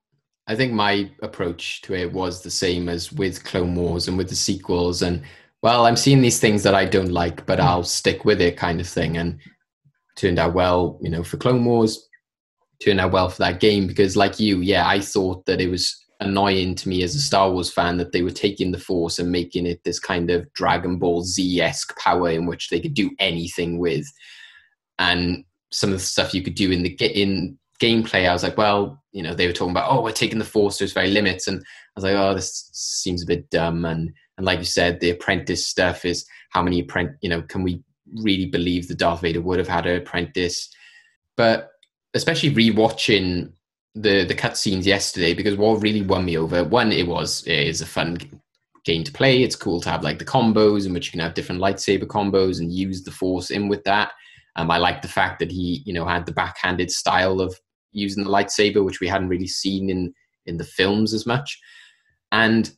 I think my approach to it was the same as with Clone Wars and with the sequels. And well, I'm seeing these things that I don't like, but hmm. I'll stick with it, kind of thing. And turned out well, you know, for Clone Wars, turned out well for that game because, like you, yeah, I thought that it was annoying to me as a Star Wars fan that they were taking the Force and making it this kind of Dragon Ball Z esque power in which they could do anything with. And some of the stuff you could do in the in gameplay, I was like, well, you know, they were talking about, oh, we're taking the Force to its very limits, and I was like, oh, this seems a bit dumb. And and like you said, the apprentice stuff is how many apprentice, you know, can we really believe that Darth Vader would have had an apprentice? But especially rewatching the the cutscenes yesterday, because what really won me over, one, it was it is a fun game to play. It's cool to have like the combos in which you can have different lightsaber combos and use the Force in with that. Um, I like the fact that he, you know, had the backhanded style of using the lightsaber, which we hadn't really seen in in the films as much. And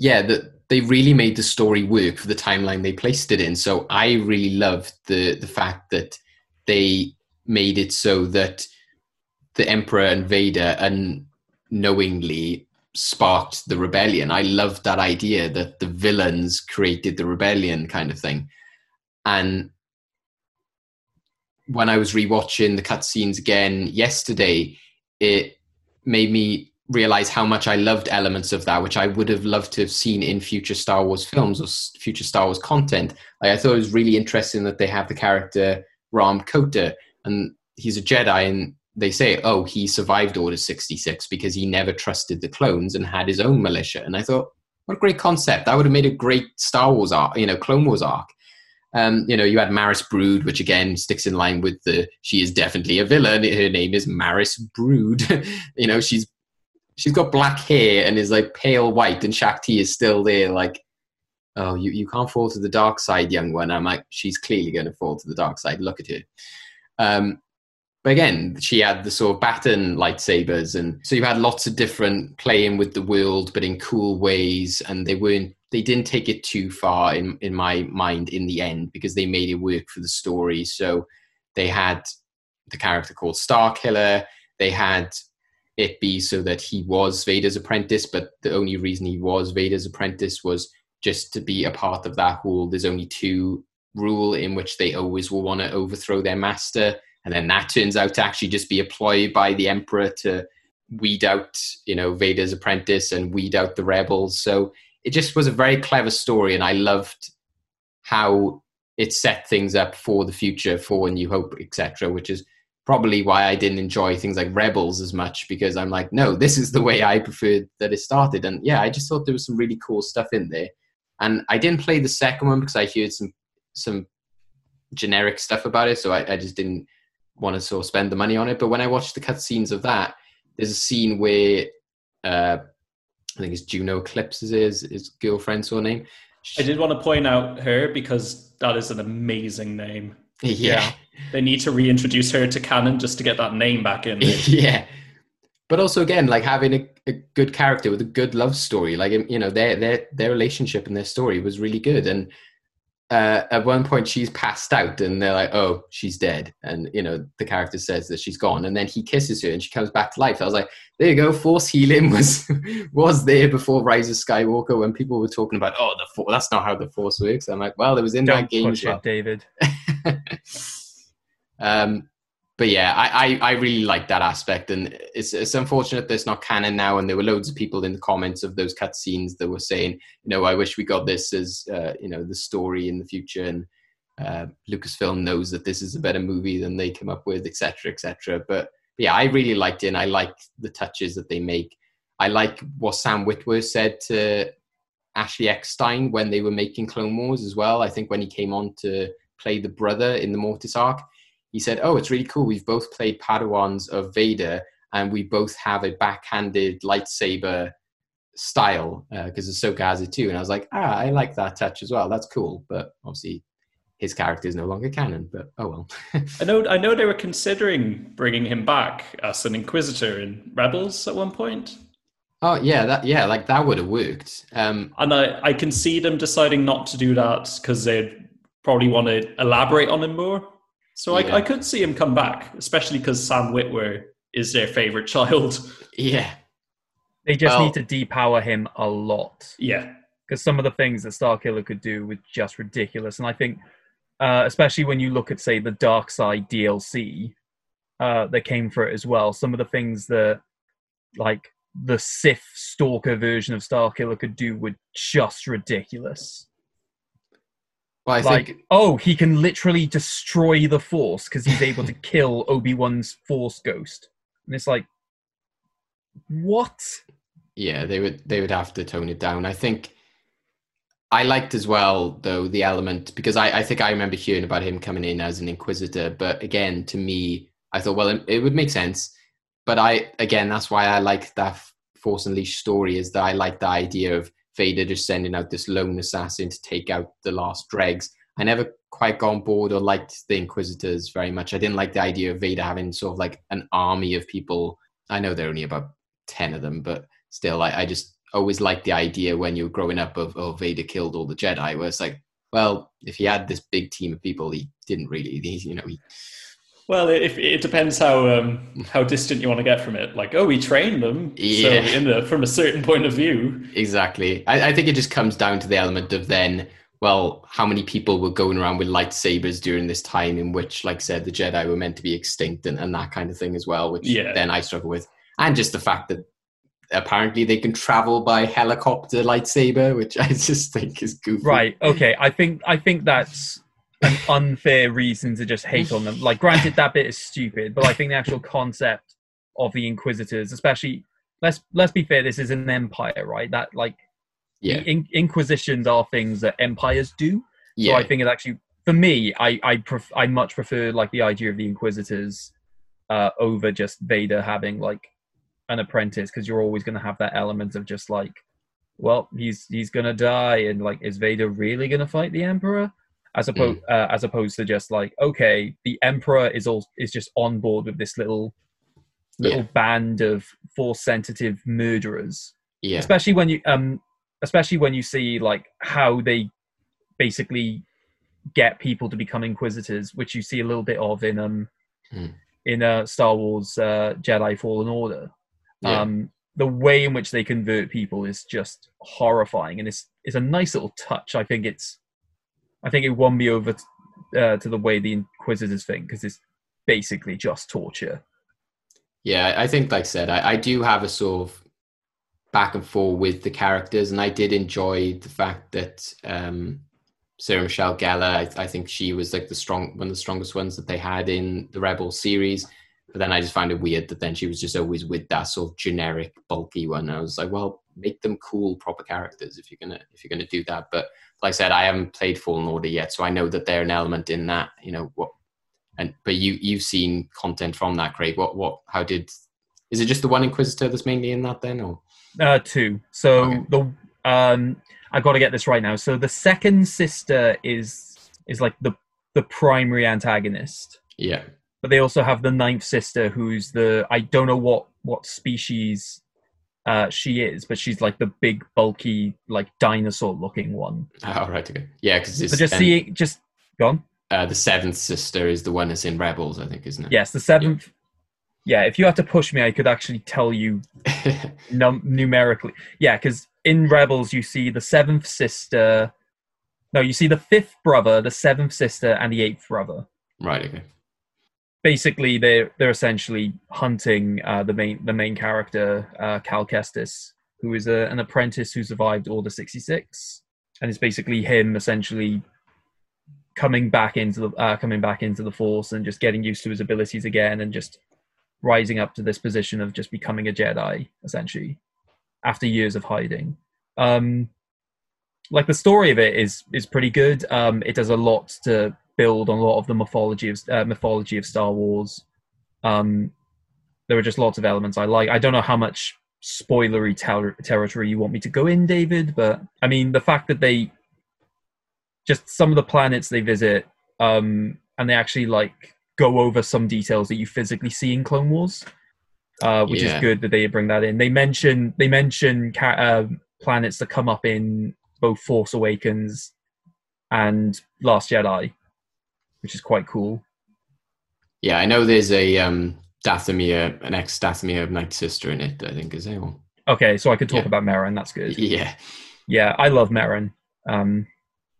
yeah, that they really made the story work for the timeline they placed it in. So I really loved the the fact that they made it so that the Emperor and Vader unknowingly sparked the rebellion. I loved that idea that the villains created the rebellion kind of thing. And when I was rewatching the cutscenes again yesterday, it made me realize how much I loved elements of that, which I would have loved to have seen in future Star Wars films or future Star Wars content. Like, I thought it was really interesting that they have the character Rahm Kota, and he's a Jedi, and they say, oh, he survived Order 66 because he never trusted the clones and had his own militia. And I thought, what a great concept. That would have made a great Star Wars arc, you know, Clone Wars arc. Um, you know, you had Maris Brood, which again sticks in line with the she is definitely a villain. Her name is Maris Brood. you know, she's she's got black hair and is like pale white, and Shaak Ti is still there, like, oh, you, you can't fall to the dark side, young one. I'm like, she's clearly going to fall to the dark side. Look at her. Um, but again, she had the sort of baton lightsabers, and so you had lots of different playing with the world, but in cool ways, and they weren't they didn't take it too far in in my mind in the end because they made it work for the story. So they had the character called Starkiller. They had it be so that he was Vader's apprentice, but the only reason he was Vader's apprentice was just to be a part of that whole there's only two rule in which they always will want to overthrow their master. And then that turns out to actually just be a ploy by the Emperor to weed out, you know, Vader's apprentice and weed out the rebels. So it just was a very clever story, and I loved how it set things up for the future, for New Hope, etc. Which is probably why I didn't enjoy things like Rebels as much because I'm like, no, this is the way I preferred that it started. And yeah, I just thought there was some really cool stuff in there. And I didn't play the second one because I heard some some generic stuff about it, so I, I just didn't want to sort of spend the money on it. But when I watched the cutscenes of that, there's a scene where uh, I think it's Juno Eclipse is his, his girlfriend's surname. I did want to point out her because that is an amazing name. Yeah. They need to reintroduce her to canon just to get that name back in. yeah. But also again, like having a, a good character with a good love story, like you know, their their their relationship and their story was really good. And uh, at one point she's passed out and they're like, oh, she's dead. And, you know, the character says that she's gone. And then he kisses her and she comes back to life. I was like, there you go. Force healing was was there before Rise of Skywalker when people were talking about, oh, the force, that's not how the Force works. I'm like, well, it was in Don't that game push it, David. um, but yeah, I, I, I really like that aspect, and it's it's unfortunate that it's not canon now. And there were loads of people in the comments of those cutscenes that were saying, you know, I wish we got this as uh, you know the story in the future. And uh, Lucasfilm knows that this is a better movie than they come up with, etc., etc. But yeah, I really liked it, and I like the touches that they make. I like what Sam Witwer said to Ashley Eckstein when they were making Clone Wars as well. I think when he came on to play the brother in the Mortis arc, he said, "Oh, it's really cool. We've both played Padawans of Vader, and we both have a backhanded lightsaber style because Ahsoka has it too." And I was like, "Ah, I like that touch as well. That's cool." But obviously, his character is no longer canon. But oh well. I know. I know they were considering bringing him back as an Inquisitor in Rebels at one point, oh yeah, that yeah, like that would have worked. Um, and I I can see them deciding not to do that because they'd probably want to elaborate on him more. So Yeah. I, I could see him come back, especially because Sam Witwer is their favorite child. yeah, They just Well- need to depower him a lot. yeah, because some of the things that Starkiller could do were just ridiculous. And I think, uh, especially when you look at, say, the Dark Side DLC uh, that came for it as well, some of the things that, like, the Sith Stalker version of Starkiller could do were just ridiculous. Well, I like, think oh, he can literally destroy the Force because he's able to kill Obi Wan's Force Ghost, and it's like, what? yeah they would they would have to tone it down. I think i liked as well though the element because i, I think i remember hearing about him coming in as an inquisitor. But again to me i thought well it, it would make sense. But i again that's why i like that force unleashed story is that i like the idea of vader just sending out this lone assassin to take out the last dregs. I never quite got on board or liked the inquisitors very much. I didn't like the idea of vader having sort of like an army of people. I know there are only about 10 of them but still I, I just always liked the idea when you were growing up of oh Vader killed all the Jedi where it's like well if he had this big team of people he didn't really he, you know he, Well, if, it depends how um, how distant you want to get from it. Like, oh, we trained them, Yeah. so in the, from a certain point of view. exactly I, I think it just comes down to the element of then well how many people were going around with lightsabers during this time in which like I said the Jedi were meant to be extinct and, and that kind of thing as well which Yeah. then I struggle with and just the fact that apparently they can travel by helicopter lightsaber which I just think is goofy Right. Okay. I think I think that's an unfair reason to just hate on them. Like, granted, that bit is stupid, but I think the actual concept of the Inquisitors, especially let's let's be fair, this is an empire, right? That like yeah in- Inquisitions are things that empires do. yeah So I think it actually, for me, I I pref- I much prefer like the idea of the Inquisitors uh, over just Vader having like an apprentice because you're always going to have that element of just like, well, he's he's gonna die, and like, is Vader really gonna fight the Emperor? As opposed uh, as opposed to just like, okay, the Emperor is all is just on board with this little little Yeah. band of force sensitive murderers yeah especially when you um especially when you see like how they basically get people to become inquisitors which you see a little bit of in um Hmm. in uh star wars uh jedi fallen order Yeah. um the way in which they convert people is just horrifying and it's it's a nice little touch i think it's i think it won me over t- uh, to the way the inquisitors think because it's basically just torture Yeah, I think, like I said, I, I do have a sort of back and forth with the characters, and I did enjoy the fact that um, Sarah Michelle Gellar, I, I think she was like the strong one of the strongest ones that they had in the Rebel series. But then I just found it weird that then she was just always with that sort of generic, bulky one. I was like, well, make them cool, proper characters if you're gonna if you're gonna do that. But like I said, I haven't played Fallen Order yet, so I know that they're an element in that. You know what? And but you you've seen content from that, Craig. What what? How did? Is it just the one Inquisitor that's mainly in that then, or Uh, two. So Okay. the um, I've got to get this right now. So the second sister is is like the the primary antagonist, yeah, but they also have the ninth sister, who's the I don't know what what species uh, she is, but she's like the big, bulky, like dinosaur-looking one. Oh, right. Okay. Yeah, because So just seeing, just gone. uh, the seventh sister is the one that's in Rebels, I think, isn't it? Yes, the seventh. Yeah, if you had to push me, I could actually tell you num- numerically. Yeah, because in Rebels you see the seventh sister. No, you see the fifth brother, the seventh sister, and the eighth brother. right. Okay. Basically, they're they're essentially hunting uh, the main the main character, uh, Cal Kestis, who is a, an apprentice who survived Order sixty six, and it's basically him essentially coming back into the uh, coming back into the Force and just getting used to his abilities again, and just rising up to this position of just becoming a Jedi, essentially, after years of hiding. Um, like the story of it is is pretty good. Um, it does a lot to build on a lot of the mythology of uh, mythology of Star Wars. Um, there are just lots of elements I like. I don't know how much spoilery ter- territory you want me to go in, David, but I mean the fact that they just some of the planets they visit, um, and they actually like go over some details that you physically see in Clone Wars, uh, which Yeah. is good that they bring that in. They mention they mention ca- uh, planets that come up in both Force Awakens and Last Jedi, which is quite cool. Yeah, I know there's a um, Dathomir, an ex Dathomir Night Sister in it. I think is there one. Okay, so I could talk Yeah. about Merrin. That's good. Yeah. Yeah, I love Merrin. Um,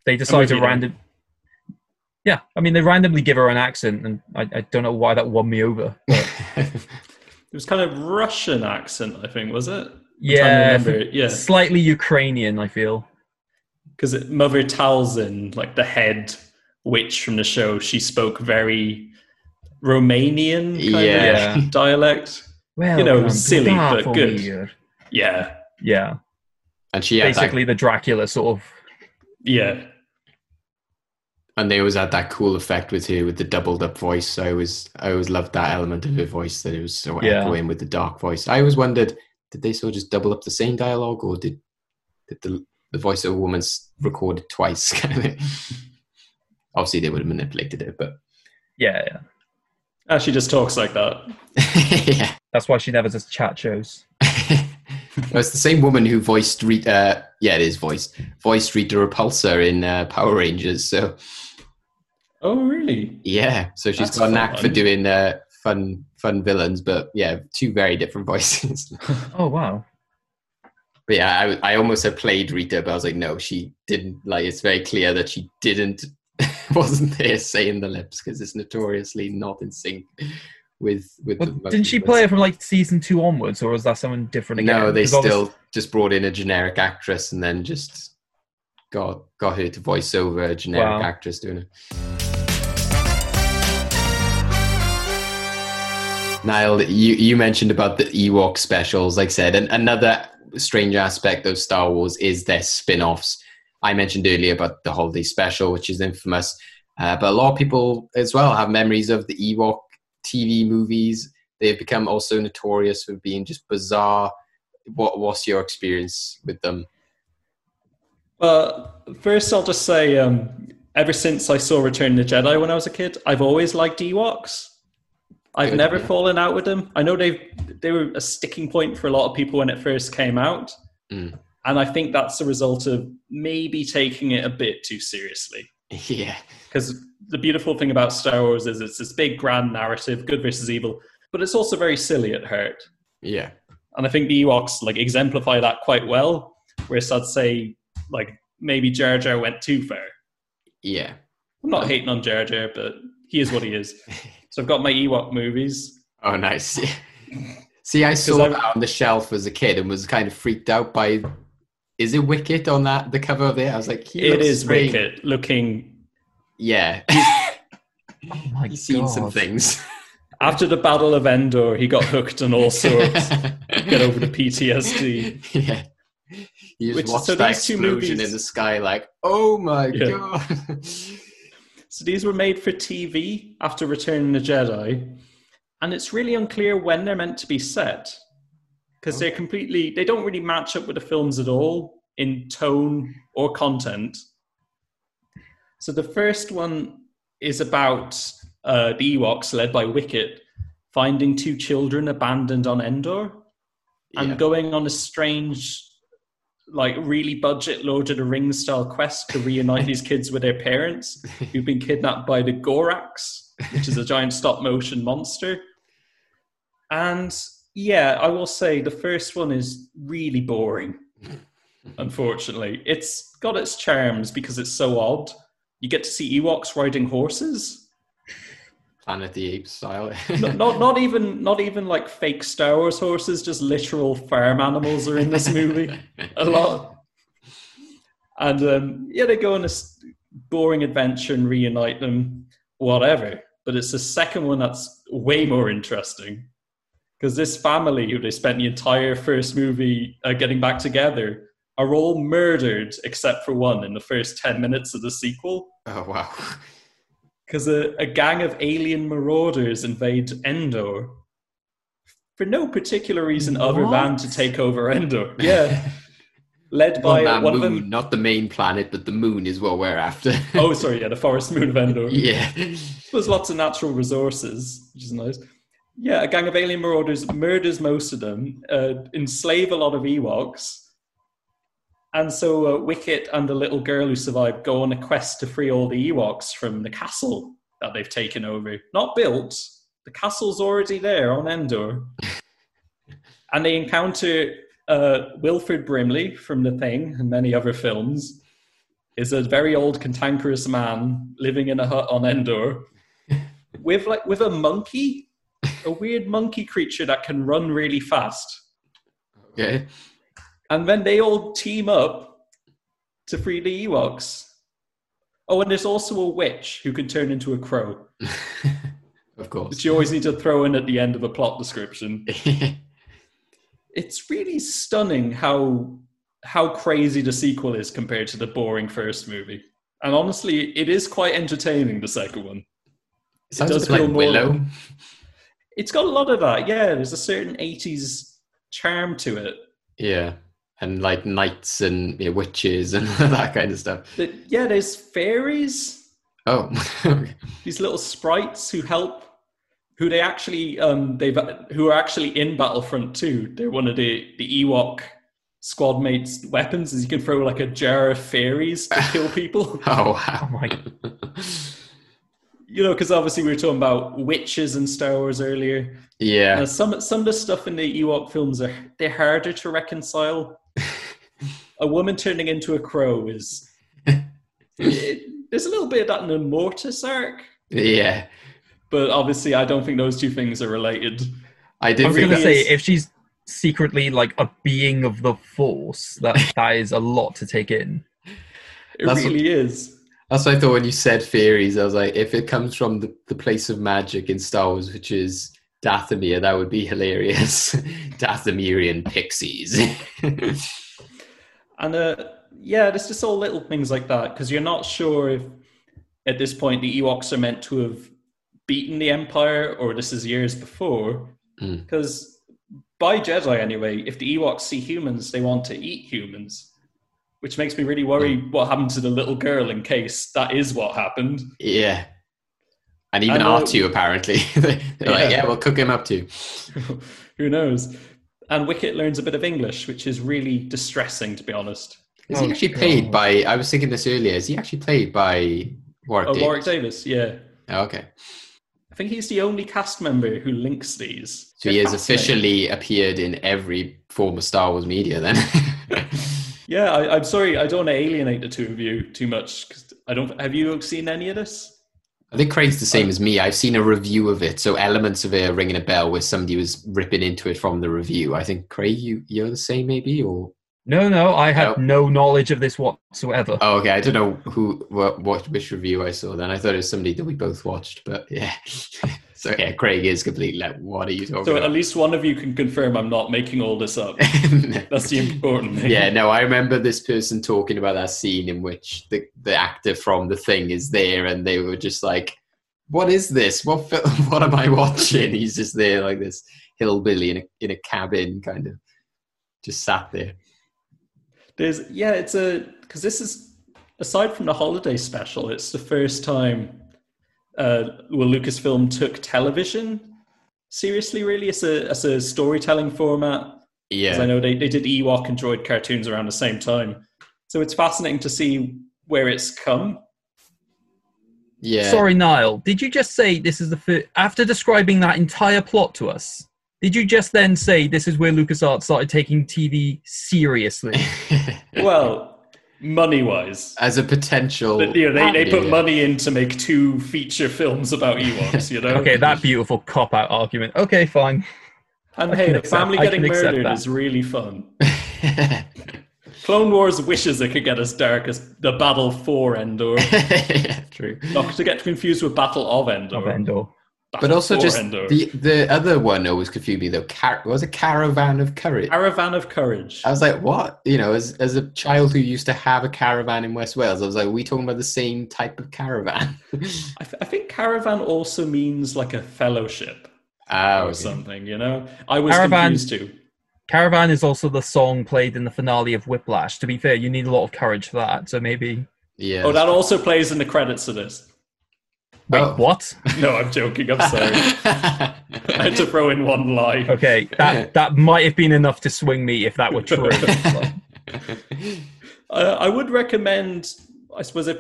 they decide to you there. random. Yeah, I mean they randomly give her an accent, and I, I don't know why that won me over. But It was kind of Russian accent, I think, was it? yeah, remember, yeah. slightly Ukrainian. I feel. Because Mother Talzin, like the head witch from the show, she spoke very Romanian kind Yeah. of dialect. Well, You know, silly, but good. Here. Yeah, Yeah, and she had that, basically the Dracula sort of. yeah. and they always had that cool effect with her with the doubled up voice. I always, I always loved that element of her voice that it was so Yeah. echoing with the dark voice. I always wondered, did they sort of just double up the same dialogue, or did did the the voice of a woman's recorded twice? Kind of thing. Obviously, they would have manipulated it, but Yeah, yeah. Ah, she just talks like that. yeah. That's why she never does chat shows. Well, it's the same woman who voiced Rita. Uh, yeah, it is voiced voiced Rita Repulsa in uh, Power Rangers. So Oh, really? yeah, so she's That's got a knack for doing uh, fun fun villains, but yeah, two very different voices. Oh wow. but yeah, I, I almost had played Rita, but I was like, no, she didn't. Like, it's very clear that she didn't wasn't there saying the lips because it's notoriously not in sync with with. Well, didn't she play it from like season two onwards, or was that someone different again? No, they 'Cause obviously- still just brought in a generic actress and then just got got her to voice over a generic Wow. actress doing it. Niall, you, you mentioned about the Ewok specials. Like I said, and another strange aspect of Star Wars is their spin-offs. I mentioned earlier about the holiday special, which is infamous, uh, but a lot of people as well have memories of the Ewok TV movies. They've become also notorious for being just bizarre. What what's your experience with them? Well, first I'll just say, um, ever since I saw Return of the Jedi when I was a kid, I've always liked Ewoks. I've Good, never fallen out with them. I know they they were a sticking point for a lot of people when it first came out, Mm. And I think that's a result of maybe taking it a bit too seriously. Yeah, Because the beautiful thing about Star Wars is it's this big grand narrative, good versus evil, but it's also very silly at heart. yeah, And I think the Ewoks like exemplify that quite well. Whereas I'd say like maybe Jar Jar went too far. yeah. I'm not hating on Jar Jar, but he is what he is. So I've got my Ewok movies. Oh, nice. See, I saw that on the shelf as a kid and was kind of freaked out by. Is it Wicket on that the cover of it? I was like, he It strange. Wicket looking Yeah, Oh my he's seen some things. after the Battle of Endor. He got hooked on all sorts. Get over the PTSD. yeah. You just Which- watched so that these two explosion movies- in the sky, like, oh my Yeah. god! So these were made for TV after Return of the Jedi, and it's really unclear when they're meant to be set because they're completely they don't really match up with the films at all in tone or content. So the first one is about uh, the Ewoks, led by Wicket, finding two children abandoned on Endor. and Yeah. going on a strange, like really budget Lord of the Rings style quest to reunite these kids with their parents who've been kidnapped by the Gorax, which is a giant stop motion monster. And yeah, I will say the first one is really boring. Unfortunately, it's got its charms because it's so odd. You get to see Ewoks riding horses. Planet of the Apes style. not, not not even not even like fake Star Wars horses, just literal farm animals are in this movie a lot. And um, yeah, they go on this boring adventure and reunite them, whatever. But it's the second one that's way more interesting because this family, who they spent the entire first movie uh, getting back together, are all murdered except for one in the first ten minutes of the sequel oh wow. because a, a gang of alien marauders invade Endor for no particular reason other than to take over Endor. Yeah, led On by that one moon, of them. not the main planet, but the moon is what we're after. Oh, sorry, yeah, the forest moon of Endor. yeah. There's lots of natural resources, which is nice. Yeah, a gang of alien marauders murders most of them, uh, enslave a lot of Ewoks. And so uh, Wicket and the little girl who survived go on a quest to free all the Ewoks from the castle that they've taken over. Not built, the castle's already there on Endor. and they encounter uh, Wilford Brimley from The Thing and many other films. Is a very old, cantankerous man living in a hut on Endor with like with a monkey, a weird monkey creature that can run really fast. Okay. And then they all team up to free the Ewoks. Oh, and there's also a witch who can turn into a crow, of course. which you always need to throw in at the end of a plot description. It's really stunning how how crazy the sequel is compared to the boring first movie. And honestly, it is quite entertaining. The second one. Sounds does a bit feel like more- Willow. It's got a lot of that. Yeah, there's a certain '80s charm to it. Yeah. And like knights and yeah, witches and that kind of stuff. That yeah, there's fairies. Oh. these little sprites who help who they actually um they've who are actually in battlefront 2 they're one of the the ewok squad mates weapons is you can throw like a jar of fairies to kill people Oh, Oh wow. My! you know because obviously we were talking about witches and star wars earlier Yeah. uh, some some of the stuff in the ewok films are they're harder to reconcile a woman turning into a crow is it, there's a little bit of that in the mortis arc Yeah. but obviously i don't think those two things are related I I did was gonna really say if she's secretly like a being of the force, that that is a lot to take in. It That's really is. That's what I thought when you said fairies. I was like, if it comes from the, the place of magic in Star Wars, which is Dathomir, that would be hilarious. Dathomirian pixies. And uh, yeah, there's just all little things like that because you're not sure if at this point the Ewoks are meant to have beaten the Empire or this is years before. Mm. Because by Jedi, anyway, if the Ewoks see humans, they want to eat humans. Which makes me really worry what happened to the little girl in case that is what happened. yeah. And even And, uh, R2, apparently. They're like, Yeah. yeah, we'll cook him up too. Who knows? And Wicket learns a bit of English, which is really distressing, to be honest. Is he Oh, actually played God. by, I was thinking this earlier, is he actually played by Warwick Oh, Davis? Warwick Davis, yeah. Oh, okay. I think he's the only cast member who links these. So he has officially appeared in every form of Star Wars media then. Yeah, I, I'm sorry, I don't want to alienate the two of you too much because I don't. Have you seen any of this? I think Craig's the same uh, as me. I've seen a review of it, so elements of it are ringing a bell where somebody was ripping into it from the review. I think Craig, you you're the same maybe, or No, no, I have no knowledge of this whatsoever. oh, okay. I don't know who what, what which review I saw. Then I thought it was somebody that we both watched, but yeah. so yeah, Craig is completely like, what are you talking So at least one of you can confirm I'm not making all this up. That's the important thing. yeah, no, I remember this person talking about that scene in which the, the actor from the thing is there, and they were just like, "What is this? What fil- what am I watching?" He's just there like this hillbilly in a in a cabin, kind of just sat there. There's yeah, it's a because this is aside from the holiday special, it's the first time uh, well Lucasfilm took television seriously. Really, it's a as a storytelling format Because Yeah. I know they, they did Ewok and Droid cartoons around the same time. So it's fascinating to see where it's come. Yeah. Sorry, Niall. Did you just say this is the fir- after describing that entire plot to us? Did you just then say this is where LucasArts started taking TV seriously? Well, money wise. As a potential. You know, they, they put Yeah. money in to make two feature films about Ewoks, you know? okay, that beautiful cop out argument. Okay, fine. And I hey, the family I getting murdered that. is really fun. Clone Wars wishes it could get as dark as the Battle for Endor. yeah, true. Not to get confused with Battle of Endor. Of Endor. But also just Endor. the the other one always confused me though. Car- was a caravan of courage. Caravan of Courage. I was like, what? You know, as as a child who used to have a caravan in West Wales, I was like, are we talking about the same type of caravan? I, th- I think caravan also means like a fellowship Ah, or okay. something, you know? I was Caravan- confused too. Caravan is also the song played in the finale of Whiplash. To be fair, you need a lot of courage for that. So maybe. Yeah. Oh, that also plays in the credits of this. Wait, Oh. what? No, I'm joking. I'm sorry. I had to throw in one lie. Okay, that that might have been enough to swing me if that were true. Uh, I would recommend, I suppose, if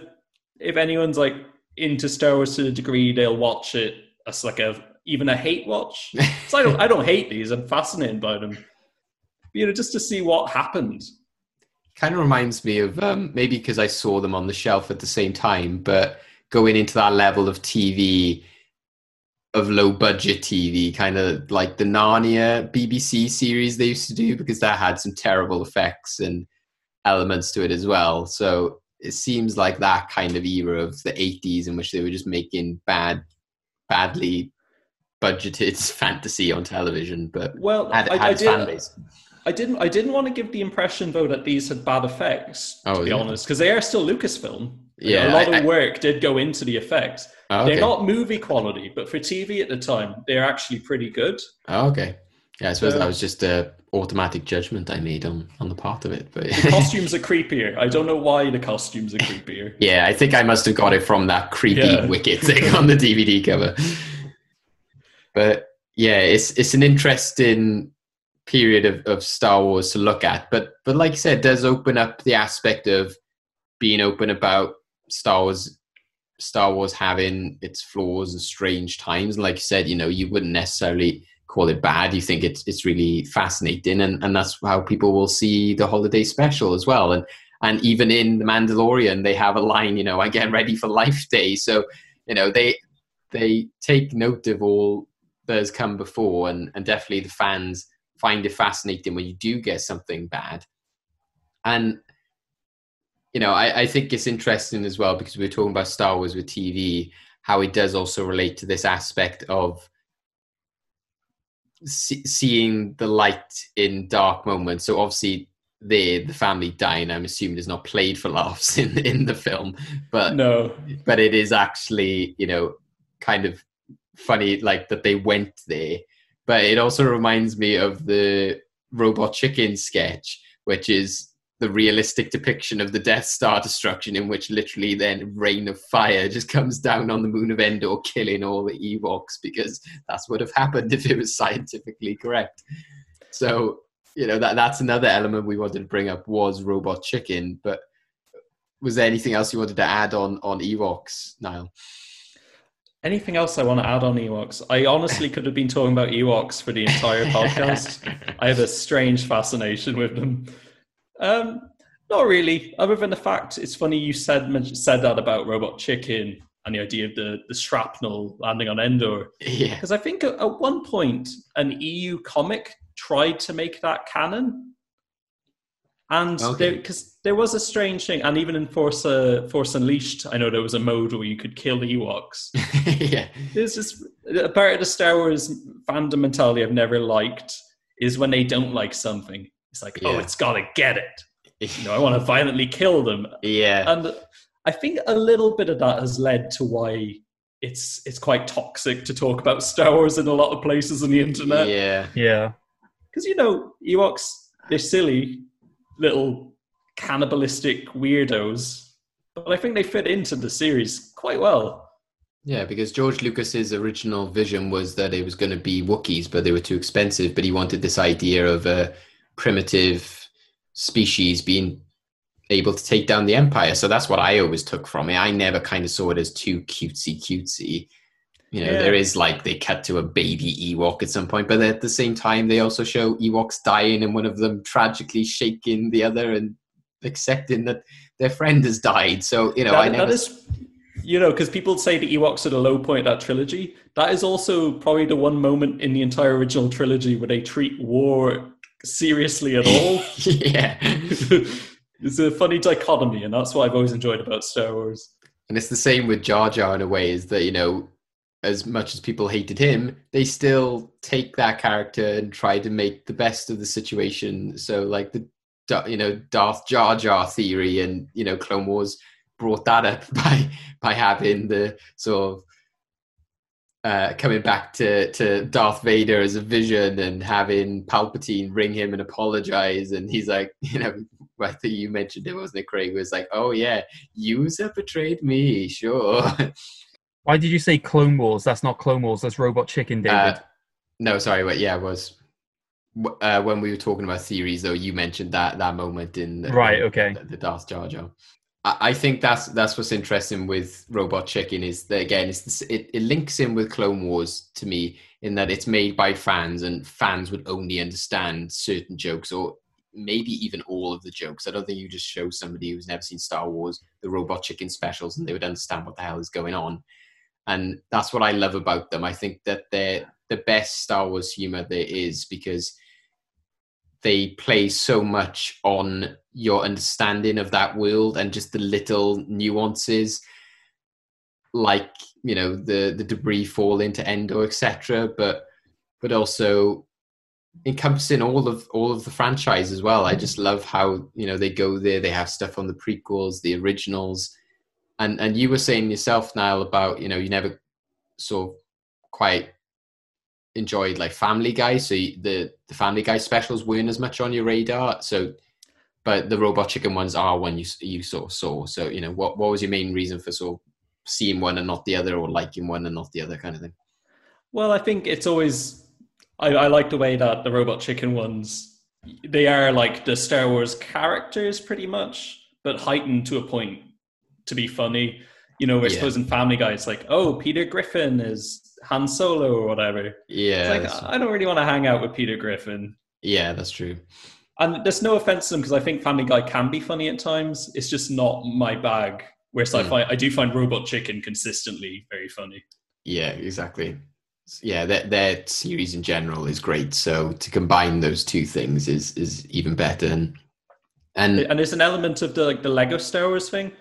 if anyone's like into Star Wars to a degree, they'll watch it as like a even a hate watch. So I don't I don't hate these. I'm fascinated by them. You know, just to see what happened. kind of reminds me of um, maybe because I saw them on the shelf at the same time, but going into that level of TV, of low budget TV, kind of like the Narnia BBC series they used to do, because that had some terrible effects and elements to it as well. So it seems like that kind of era of the 80s in which they were just making bad, badly budgeted fantasy on television, but Well, had, I, had I its fan base. I didn't. I didn't want to give the impression though that these had bad effects. Oh, to Oh, be yeah. honest, because they are still Lucasfilm. Yeah, a lot I- of work did go into the effects. Oh, They're not movie quality, but for TV at the time, they're actually pretty good. Oh, okay. Yeah, I suppose So- that was just a automatic judgment I made on on the part of it. But Costumes are creepier. I don't know why the costumes are creepier. yeah, I think I must have got it from that creepy Yeah. Wicket thing on the DVD cover. But yeah, it's it's an interesting period of, of Star Wars to look at. But but like I said, it does open up the aspect of being open about Star Wars Star Wars having its flaws and strange times. Like you said, you know, you wouldn't necessarily call it bad. You think it's it's really fascinating, and and that's how people will see the holiday special as well. And and even in the Mandalorian, they have a line, you know, I get ready for Life Day. So you know they they take note of all that has come before, and and definitely the fans find it fascinating when you do get something bad. And you know, I, I think it's interesting as well because we were talking about Star Wars with TV, how it does also relate to this aspect of see, seeing the light in dark moments. So obviously, the the family dying, I'm assuming, is not played for laughs in in the film, but No, but it is actually you know kind of funny like that they went there but it also reminds me of the robot chicken sketch which is the realistic depiction of the death star destruction in which literally then rain of fire just comes down on the moon of endor killing all the ewoks because that's what would have happened if it was scientifically correct so you know that that's another element we wanted to bring up was robot chicken but was there anything else you wanted to add on on ewoks niall anything else I want to add on Ewoks? I honestly could have been talking about Ewoks for the entire podcast. I have a strange fascination with them. Um, not really, other than the fact it's funny you said said that about Robot Chicken and the idea of the, the shrapnel landing on Endor. yeah Because I think at, at one point an EU comic tried to make that canon. And Okay. because there, was a strange thing, and even in Force, uh, Force Unleashed, I know there was a mode where you could kill Ewoks. yeah There's just a part of the Star Wars fandom mentality I've never liked is when they don't like something. It's like, oh, it's got to get it. You know, I want to violently kill them. yeah And I think a little bit of that has led to why it's it's quite toxic to talk about Star Wars in a lot of places on the internet. yeah Yeah. Because you know, Ewoks, they're silly little cannibalistic weirdos. But I think they fit into the series quite well. yeah because george lucas's original vision was that it was going to be wookiees but they were too expensive but he wanted this idea of a primitive species being able to take down the empire. So that's what I always took from it. I never kind of saw it as too cutesy cutesy. You know, Yeah. there is like they cut to a baby Ewok at some point, but at the same time, they also show Ewoks dying and one of them tragically shaking the other and accepting that their friend has died. So you know, I That- never. that is, you know, because people say the Ewoks are the low point of that trilogy. That is also probably the one moment in the entire original trilogy where they treat war seriously at all. yeah, it's a funny dichotomy, and that's what I've always enjoyed about Star Wars. and it's the same with Jar Jar in a way. Is that you know, as much as people hated him, they still take that character and try to make the best of the situation. So like the you know Darth Jar Jar theory, and you know Clone Wars brought that up by by having the sort of uh, coming back to, to Darth Vader as a vision and having Palpatine ring him and apologize. And he's like, you know, I think you mentioned it, wasn't it, Craig? Was like, oh, yeah, you have betrayed me, sure. Why did you say Clone Wars? That's not Clone Wars. That's Robot Chicken, David. Uh, no, sorry, but yeah, it was. Uh, when we were talking about series, though, you mentioned that that moment in the, Right, okay. the, the Darth Jar Jar. I, think that's that's what's interesting with Robot Chicken is that again, this, it, it links in with Clone Wars to me in that it's made by fans and fans would only understand certain jokes or maybe even all of the jokes. I don't think you just show somebody who's never seen Star Wars the Robot Chicken specials and they would understand what the hell is going on. And that's what I love about them. I think that they're the best Star Wars humor there is because they play so much on your understanding of that world and just the little nuances like you know the the debris fall into Endor etc but but also encompassing all of all of the franchise as well. I just love how you know they go there they have stuff on the prequels the originals. And and you were saying yourself Niall about you know you never sort of quite enjoyed like Family Guy, so you, the the Family Guy specials weren't as much on your radar. So, but the Robot Chicken ones are one you you sort of saw. So, you know, what what was your main reason for sort of seeing one and not the other, or liking one and not the other, kind of thing? Well, I think it's always. I, I like the way that the Robot Chicken ones, they are like the Star Wars characters pretty much, but heightened to a point to be funny. You know, I Yeah. suppose in Family Guy, it's like, oh, Peter Griffin is Han Solo or whatever. Yeah, It's like, I don't really want to hang out with Peter Griffin. yeah, that's true. And there's no offense to them because I think Family Guy can be funny at times. It's just not my bag. Whereas I Mm. find I do find Robot Chicken consistently very funny. Yeah, exactly. Yeah, their, their series in general is great. So to combine those two things is is even better. And and and there's an element of the like the Lego Star Wars thing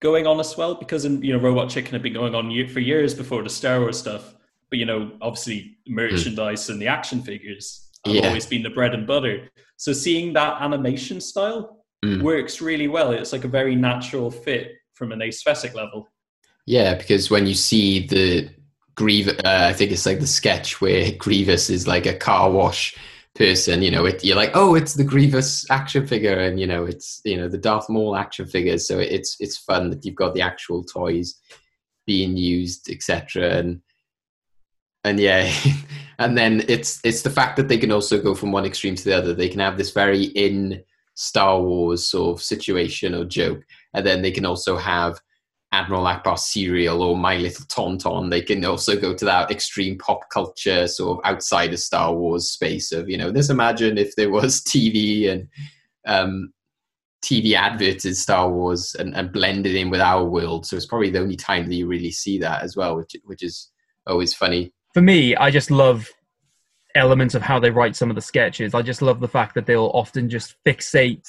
going on as well because in, you know Robot Chicken had been going on for years before the Star Wars stuff, but you know obviously merchandise and the action figures have Yeah. always been the bread and butter. So seeing that animation style Mm. works really well. It's like a very natural fit from an aesthetic level. Yeah, because when you see the Grievous, uh, I think it's like the sketch where Grievous is like a car wash person. You know, it, you're like, oh, it's the Grievous action figure, and you know, it's you know the Darth Maul action figures. So it's it's fun that you've got the actual toys being used, etc. And and yeah, and then it's it's the fact that they can also go from one extreme to the other. They can have this very in Star Wars sort of situation or joke, and then they can also have Admiral Ackbar cereal or My Little Tauntaun. They can also go to that extreme pop culture sort of outside of Star Wars space of you know. Just imagine if there was TV and um, TV adverts in Star Wars and, and blended in with our world. So it's probably the only time that you really see that as well, which which is always funny. For me, I just love elements of how they write some of the sketches. I just love the fact that they'll often just fixate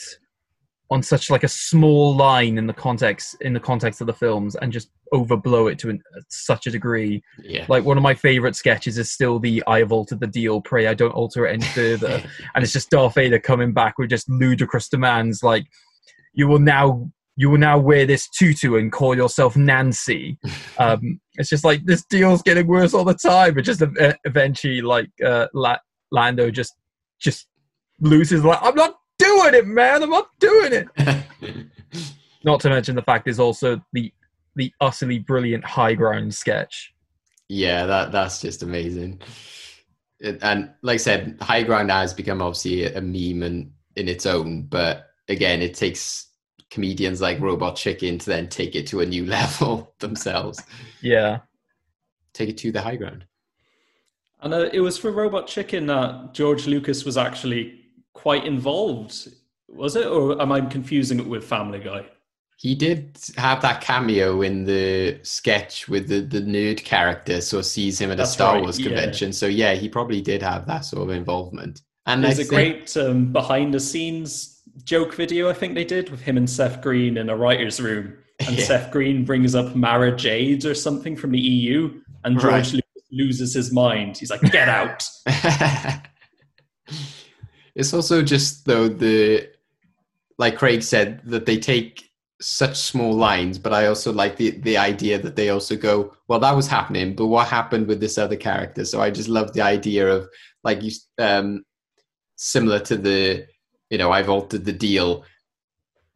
on such like a small line in the context in the context of the films and just overblow it to an, such a degree. Yeah. Like one of my favorite sketches is still the "I have altered the deal, pray I don't alter it any further," and it's just Darth Vader coming back with just ludicrous demands like, "You will now." You will now wear this tutu and call yourself Nancy. Um, it's just like this deal's getting worse all the time. But just eventually, like uh, La- Lando just just loses. Like I'm not doing it, man. I'm not doing it. Not to mention the fact there's also the the utterly brilliant high ground sketch. yeah, that that's just amazing. It- and like I said, High Ground has become obviously a meme in, in its own, but again, it takes comedians like Robot Chicken to then take it to a new level themselves. Yeah. Take it to the high ground. And uh, it was for Robot Chicken that George Lucas was actually quite involved, was it? Or am I confusing it with Family Guy? He did have that cameo in the sketch with the, the nerd character, so sees him at a Star right, Wars yeah. convention. So yeah, he probably did have that sort of involvement. And There's I a think- great um, behind the scenes joke video I think they did with him and Seth Green in a writer's room. And Yeah. Seth Green brings up Mara Jade or something from the EU, and George Right. Loses his mind. He's like, "Get out!" it's also just though the like Craig said that they take such small lines, but I also like the the idea that they also go, well, that was happening, but what happened with this other character? So I just love the idea of like you um similar to the you know I've altered the deal,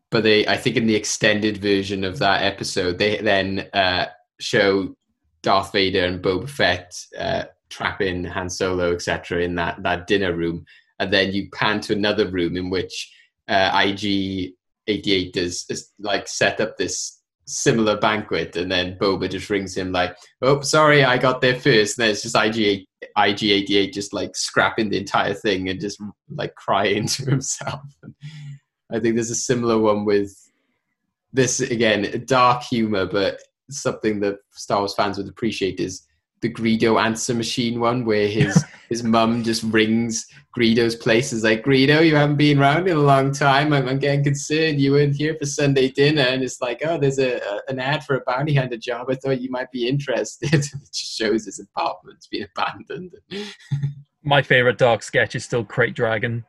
but they I think in the extended version of that episode they then uh, show Darth Vader and Boba Fett uh, trapping Han Solo etc. in that that dinner room, and then you pan to another room in which uh, IG eighty eight is, is like set up this similar banquet, and then Boba just rings him like, "Oh, sorry, I got there first. And then it's just IG IG eighty eight just like scrapping the entire thing and just like crying to himself. I think there's a similar one with this again, dark humor, but something that Star Wars fans would appreciate is the Greedo answer machine one, where his his mum just rings Greedo's place. Is like, Greedo, you haven't been around in a long time. I'm, I'm getting concerned. You weren't here for Sunday dinner, and it's like, oh, there's a, a an ad for a bounty hunter job. I thought you might be interested. it just shows his apartment's been abandoned. My favorite dark sketch is still Krayt Dragon.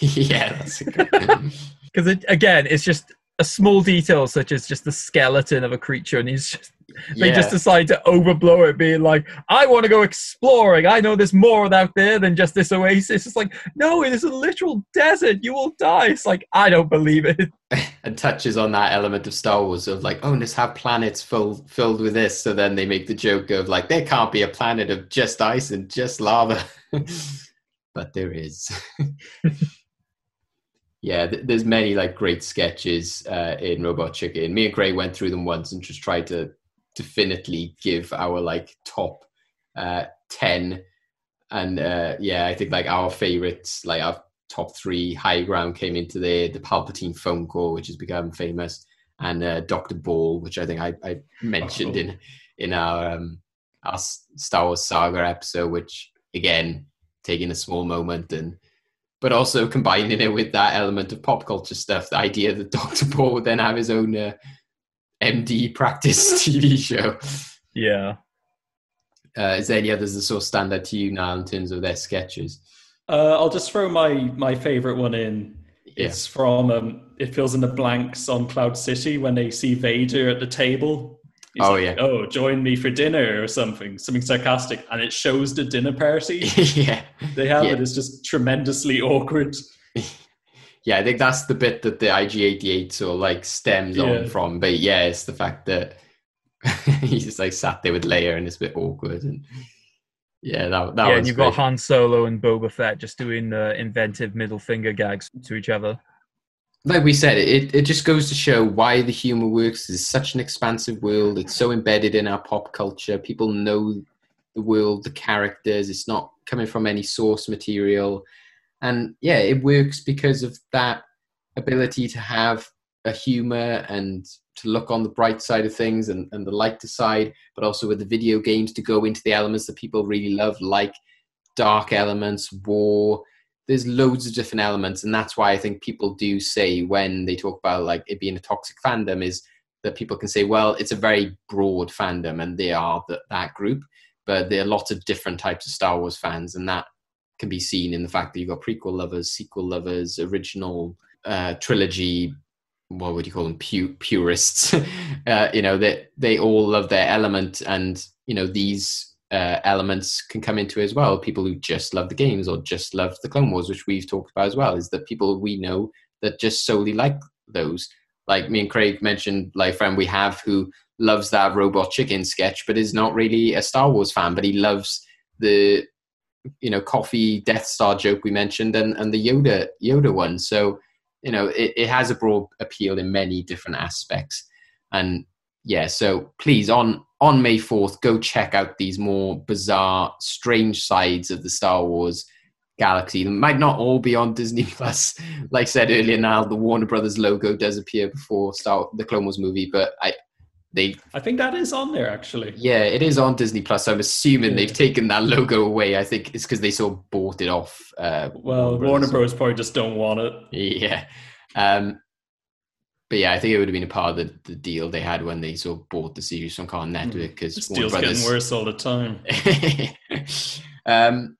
yeah, that's a good. Because it, again, it's just a small detail such as just the skeleton of a creature, and he's just, they Yeah. just decide to overblow it, being like, "I want to go exploring. I know there's more out there than just this oasis." It's like, no, it is a literal desert. You will die. It's like I don't believe it. and touches on that element of Star Wars of like, oh, let's have planets filled filled with this. So then they make the joke of like, there can't be a planet of just ice and just lava, but there is. yeah, there's many like great sketches uh, in Robot Chicken. Me and Gray went through them once and just tried to definitely give our like top uh, ten. And uh, yeah, I think like our favorites, like our top three high ground came into there. The Palpatine phone call, which has become famous, and uh, Doctor Ball, which I think I, I mentioned in in our um, our Star Wars saga episode, which again taking a small moment and but also combining it with that element of pop culture stuff. The idea that Doctor Ball would then have his own uh, MD practice TV show. Yeah. Uh, is there any others that sort of stand out to you now in terms of their sketches? Uh, I'll just throw my my favorite one in. Yeah. It's from um, it fills in the blanks on Cloud City when they see Vader at the table. He's Oh, like, yeah. Oh, join me for dinner or something, something sarcastic, and it shows the dinner party yeah. they have. Yeah. It is just tremendously awkward. Yeah, I think that's the bit that the IG88 sort of like stems Yeah. on from. But yeah, it's the fact that he's just like sat there with Leia and it's a bit awkward. And yeah, that, that yeah, was and you've got great. Han Solo and Boba Fett just doing uh, inventive middle finger gags to each other. like we said, it, it just goes to show why the humor works. It's such an expansive world. It's so embedded in our pop culture. People know the world, the characters. It's not coming from any source material. And yeah, it works because of that ability to have a humor and to look on the bright side of things and, and the lighter side, but also with the video games to go into the elements that people really love, like dark elements, war, there's loads of different elements and that's why i think people do say when they talk about like it being a toxic fandom is that people can say well it's a very broad fandom and they are th- that group but there are lots of different types of star wars fans and that can be seen in the fact that you've got prequel lovers sequel lovers original uh, trilogy what would you call them pu- purists uh, you know that they, they all love their element and you know these uh, elements can come into as well. People who just love the games or just love the Clone Wars, which we've talked about as well, is that people we know that just solely like those. Like me and Craig mentioned, like friend we have who loves that Robot Chicken sketch, but is not really a Star Wars fan, but he loves the you know coffee Death Star joke we mentioned, and and the Yoda Yoda one. So you know it, it has a broad appeal in many different aspects, and yeah. So please on on May fourth, go check out these more bizarre, strange sides of the Star Wars galaxy. They might not all be on Disney Plus. Like I said earlier, now the Warner Brothers logo does appear before Star the Clone Wars movie, but I they I think that is on there actually. yeah, it is on Disney Plus. So I'm assuming Yeah. they've taken that logo away. I think it's because they sort of bought it off. Uh, Well, Warner Bros. probably just don't want it. Yeah. Um, but yeah, I think it would have been a part of the, the deal they had when they sort of bought the series from Cartoon Network because deal's Brothers. getting worse all the time. um,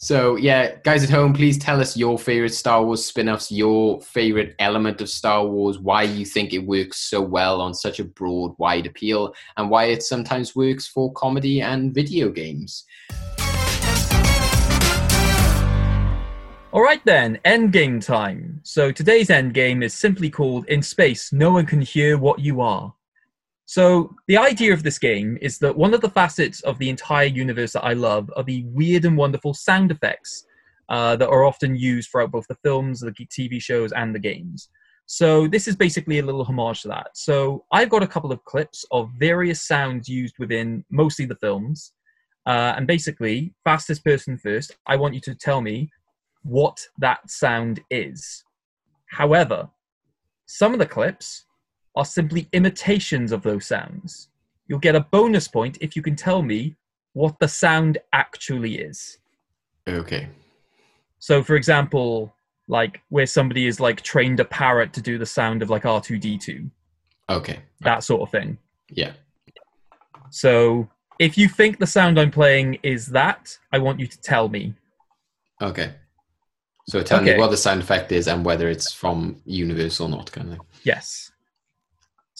so yeah, guys at home, please tell us your favorite Star Wars spin-offs, your favorite element of Star Wars, why you think it works so well on such a broad, wide appeal, and why it sometimes works for comedy and video games. All right then, endgame time. So today's endgame is simply called In Space, No One Can Hear What You Are. So the idea of this game is that one of the facets of the entire universe that I love are the weird and wonderful sound effects uh, that are often used throughout both the films, the TV shows, and the games. So this is basically a little homage to that. So I've got a couple of clips of various sounds used within mostly the films. Uh, and basically, fastest person first, I want you to tell me what that sound is. However, some of the clips are simply imitations of those sounds. You'll get a bonus point if you can tell me what the sound actually is. Okay. So, for example, like where somebody is like trained a parrot to do the sound of like R2D2, Okay. that sort of thing. Yeah. So, if you think the sound I'm playing is that, I want you to tell me. Okay. So tell Okay. me what the sound effect is and whether it's from Universe or not, kind of thing. Yes.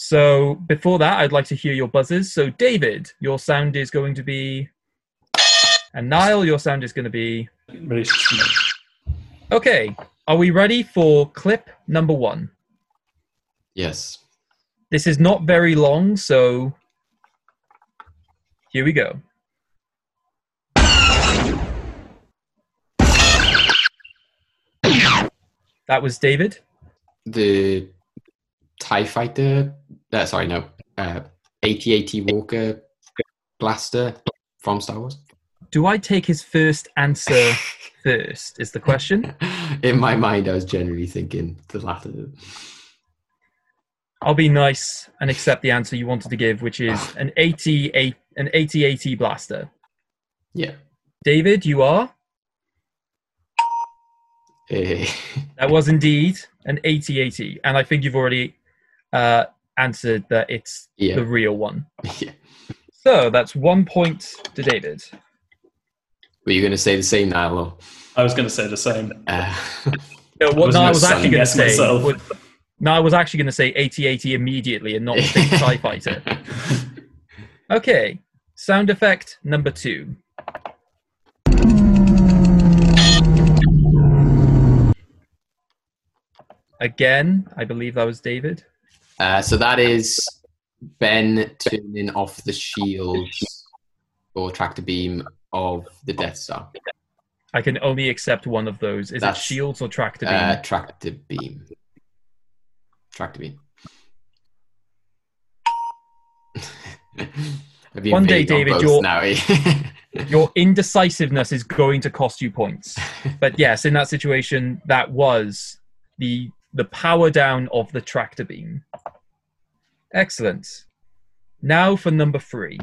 So before that, I'd like to hear your buzzes. So David, your sound is going to be, and Niall, your sound is going to be. Okay, are we ready for clip number one? Yes. This is not very long, so here we go. That was David. The TIE Fighter, uh, sorry, no, uh, AT-AT Walker blaster from Star Wars. Do I take his first answer first? Is the question. In my mind, I was generally thinking the latter. I'll be nice and accept the answer you wanted to give, which is an 80 an 80 blaster. Yeah. David, you are. Eh, That was indeed an AT-AT. and I think you've already uh, answered that it's yeah. the real one. yeah. So that's one point to David. Were you going to say the same now? Or, I was going to say the same. uh, No, what was I was actually going to say. myself. what- no, I was actually going to say 80 immediately and not think TIE Fighter. Okay, sound effect number two. Again, I believe that was David. Uh, so that is Ben turning off the shields or tractor beam of the Death Star. I can only accept one of those. Is That's- it shields or tractor beam? Uh, tractor beam. Tractor beam. One day, David, both. Your indecisiveness is going to cost you points. But yes, in that situation, that was the the power down of the tractor beam. Excellent. Now for number three.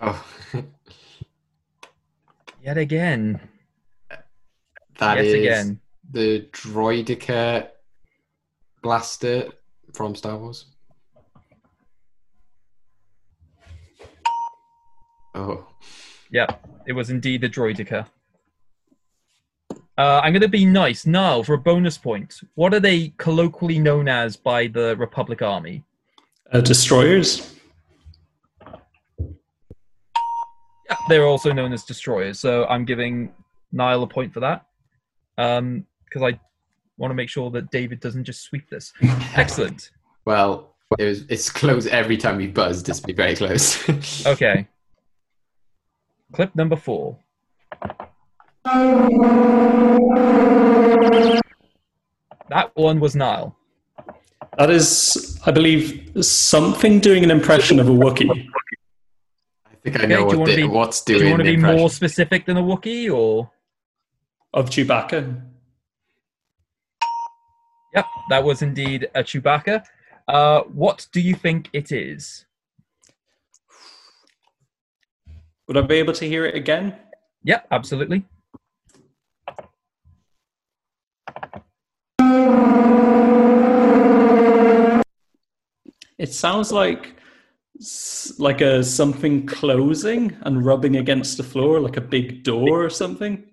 oh, Yet again. that Yet is again. the Droideka blaster from Star Wars. Oh, Yep, it was indeed the droideka. Uh, I'm going to be nice. Now, for a bonus point, what are they colloquially known as by the Republic Army? Uh, destroyers. Yeah, they're also known as destroyers. So I'm giving Niall a point for that. Um, because I want to make sure that David doesn't just sweep this. Excellent. well, It was, it's close every time we buzzed. It's been very close. Okay. Clip number four. That one was Niall. That is, I believe, something doing an impression of a Wookiee. I think I know do what wanna the, be- what's doing. Do you want to be impression. more specific than a Wookiee, or? Of Chewbacca. Yep, that was indeed a Chewbacca. Uh, what do you think it is? Would I be able to hear it again? Yeah, absolutely. It sounds like like a something closing and rubbing against the floor, like a big door or something.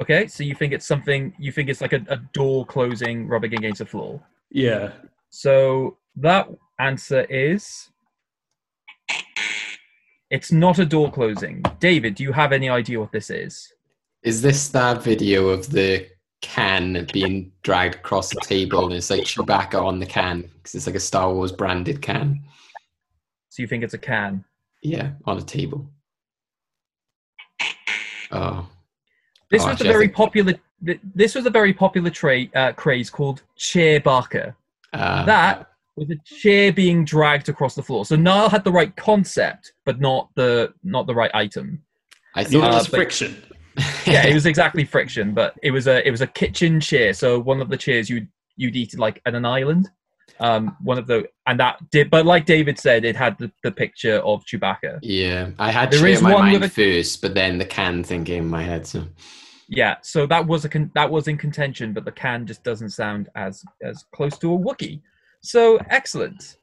Okay, so you think it's something, you think it's like a, a door closing, rubbing against the floor. Yeah. So that answer is. It's not a door closing. David, do you have any idea what this is? Is this that video of the can being dragged across the table and it's like Chewbacca on the can because it's like a Star Wars branded can? So you think it's a can? Yeah, on a table. Oh, This Oh, was actually, a very think- popular. This was a very popular tra- uh, craze called chair barker. uh, That was a chair being dragged across the floor. So Niall had the right concept, but not the not the right item. I thought. Uh, just but- friction. Yeah, it was exactly friction, but it was a it was a kitchen chair. So one of the chairs you you'd eat like at an island. Um, one of the and that did, but like David said, it had the, the picture of Chewbacca. yeah, I had There chair in my one mind with a- first, but then the can thing came in my head. So Yeah, so that was a con- that was in contention, but the can just doesn't sound as as close to a Wookiee. So excellent.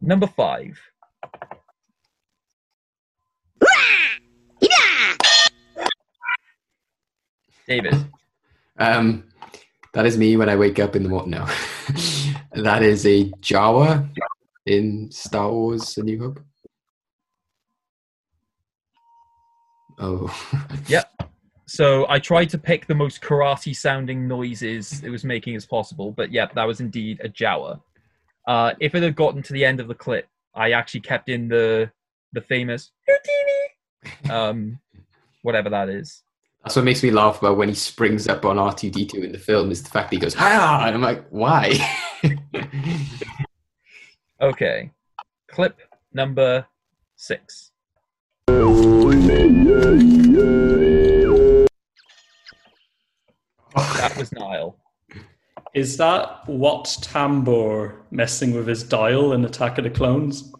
Number five. David. um, that is me when I wake up in the morning. No, that is a Jawa in Star Wars: A New Hope. Oh, So I tried to pick the most karate sounding noises it was making as possible, but yeah, that was indeed a Jawa. Uh, if it had gotten to the end of the clip, I actually kept in the the famous Utinni, um, whatever that is. That's what makes me laugh about when he springs up on R2D2 in the film is the fact that he goes, ah, and I'm like, why? Okay, clip number six. Was Niall. Is that Wat Tambor messing with his dial in Attack of the Clones?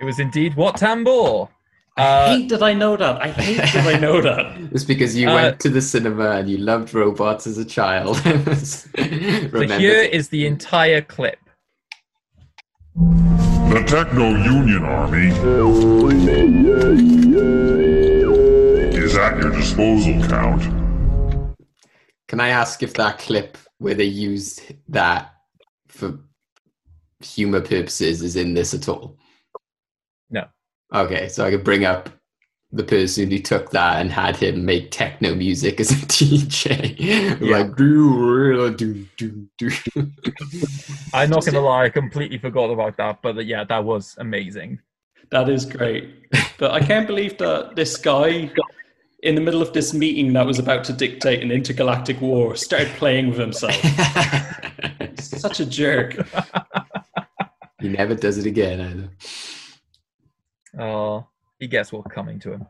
It was indeed Wat Tambor. I Uh, hate that I know that. I hate that I know that. it's because you Uh, went to the cinema and you loved robots as a child. so here is the entire clip. The Techno Union Army is at your disposal, Count. Can I ask if that clip where they used that for humor purposes is in this at all? No. Okay, so I could bring up the person who took that and had him make techno music as a DJ. Yeah. Like do do do do. I'm not gonna lie, I completely forgot about that, but uh, yeah, that was amazing. That is great. But I can't believe that this guy, in the middle of this meeting that was about to dictate an intergalactic war, started playing with himself. Such a jerk. he never does it again either. Oh, he gets what's coming to him.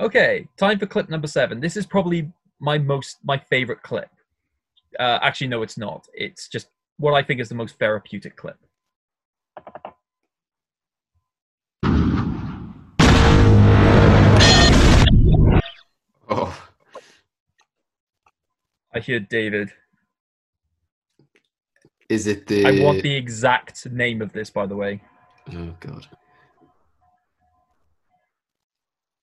Okay, time for clip number seven. This is probably my most my favorite clip. Uh, actually, no, it's not. It's just what I think is the most therapeutic clip. Oh, I hear David. is it the? I want the exact name of this, by the way. Oh god.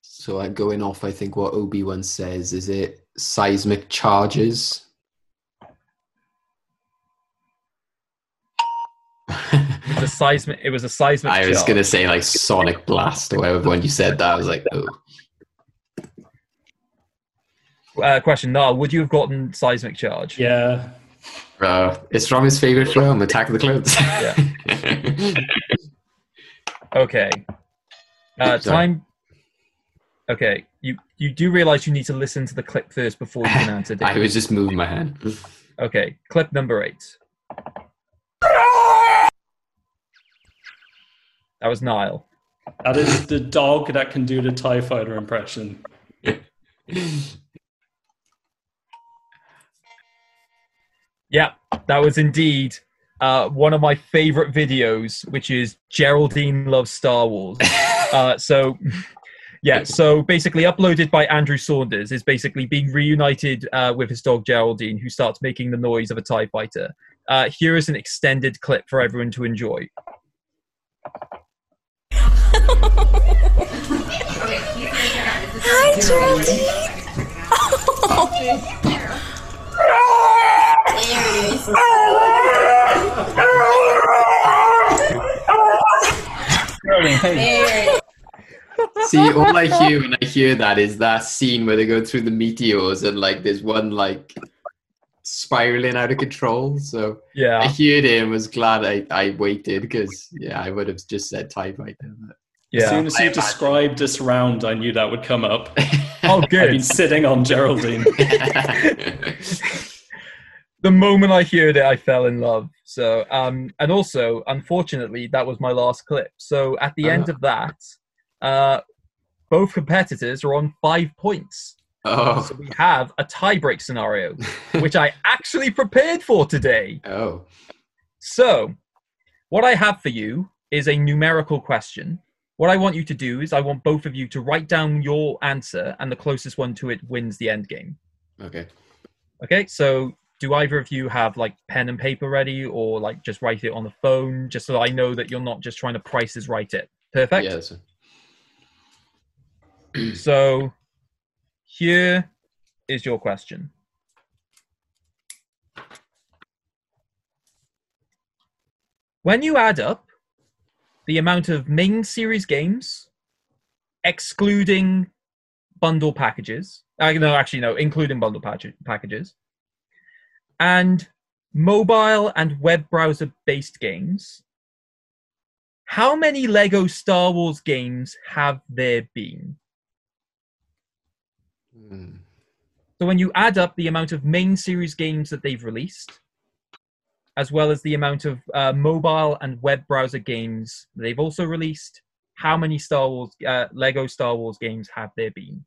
So I'm going off. I think what Obi Wan says is it seismic charges. The seismic. It was a seismic. I was charge. gonna say like sonic blast or whatever. When you said that, I was like, oh, Uh, question: Now, would you have gotten seismic charge? Yeah. Uh, it's from his favorite film, Attack of the Clones. yeah. Okay. Uh, Sorry. time. Okay, you you do realize you need to listen to the clip first before you can answer. I was just moving my hand. Okay, clip number eight. That was Niall. That is the dog that can do the TIE fighter impression. Yeah, that was indeed uh, one of my favorite videos, which is Geraldine loves Star Wars. uh, so, yeah, so basically uploaded by Andrew Saunders is basically being reunited uh, with his dog Geraldine, who starts making the noise of a Tie Fighter. Uh, here is an extended clip for everyone to enjoy. Hi, Geraldine. See, all I hear when I hear that is that scene where they go through the meteors and like there's one like spiraling out of control. So yeah, I heard it and was glad I, I waited because yeah, I would have just said TIE fighter. but- As soon as you described this round, I knew that would come up. Oh, good. I've been sitting on Geraldine. the moment I heard it, I fell in love. So, um, and also, unfortunately, that was my last clip. So, at the end Ah. of that, uh, both competitors are on five points. oh, So we have a tie-break scenario, which I actually prepared for today. oh, So, what I have for you is a numerical question. What I want you to do is I want both of you to write down your answer, and the closest one to it wins the end game. okay. Okay, so do either of you have like pen and paper ready, or like just write it on the phone, just so I know that you're not just trying to prices write it? Perfect. Yeah, So here is your question. When you add up the amount of main series games, excluding bundle packages, uh, no, actually, no, including bundle pack- packages, and mobile and web browser based games, how many Lego Star Wars games have there been? Hmm. So when you add up the amount of main series games that they've released, as well as the amount of uh, mobile and web browser games they've also released, how many Star Wars uh, Lego Star Wars games have there been?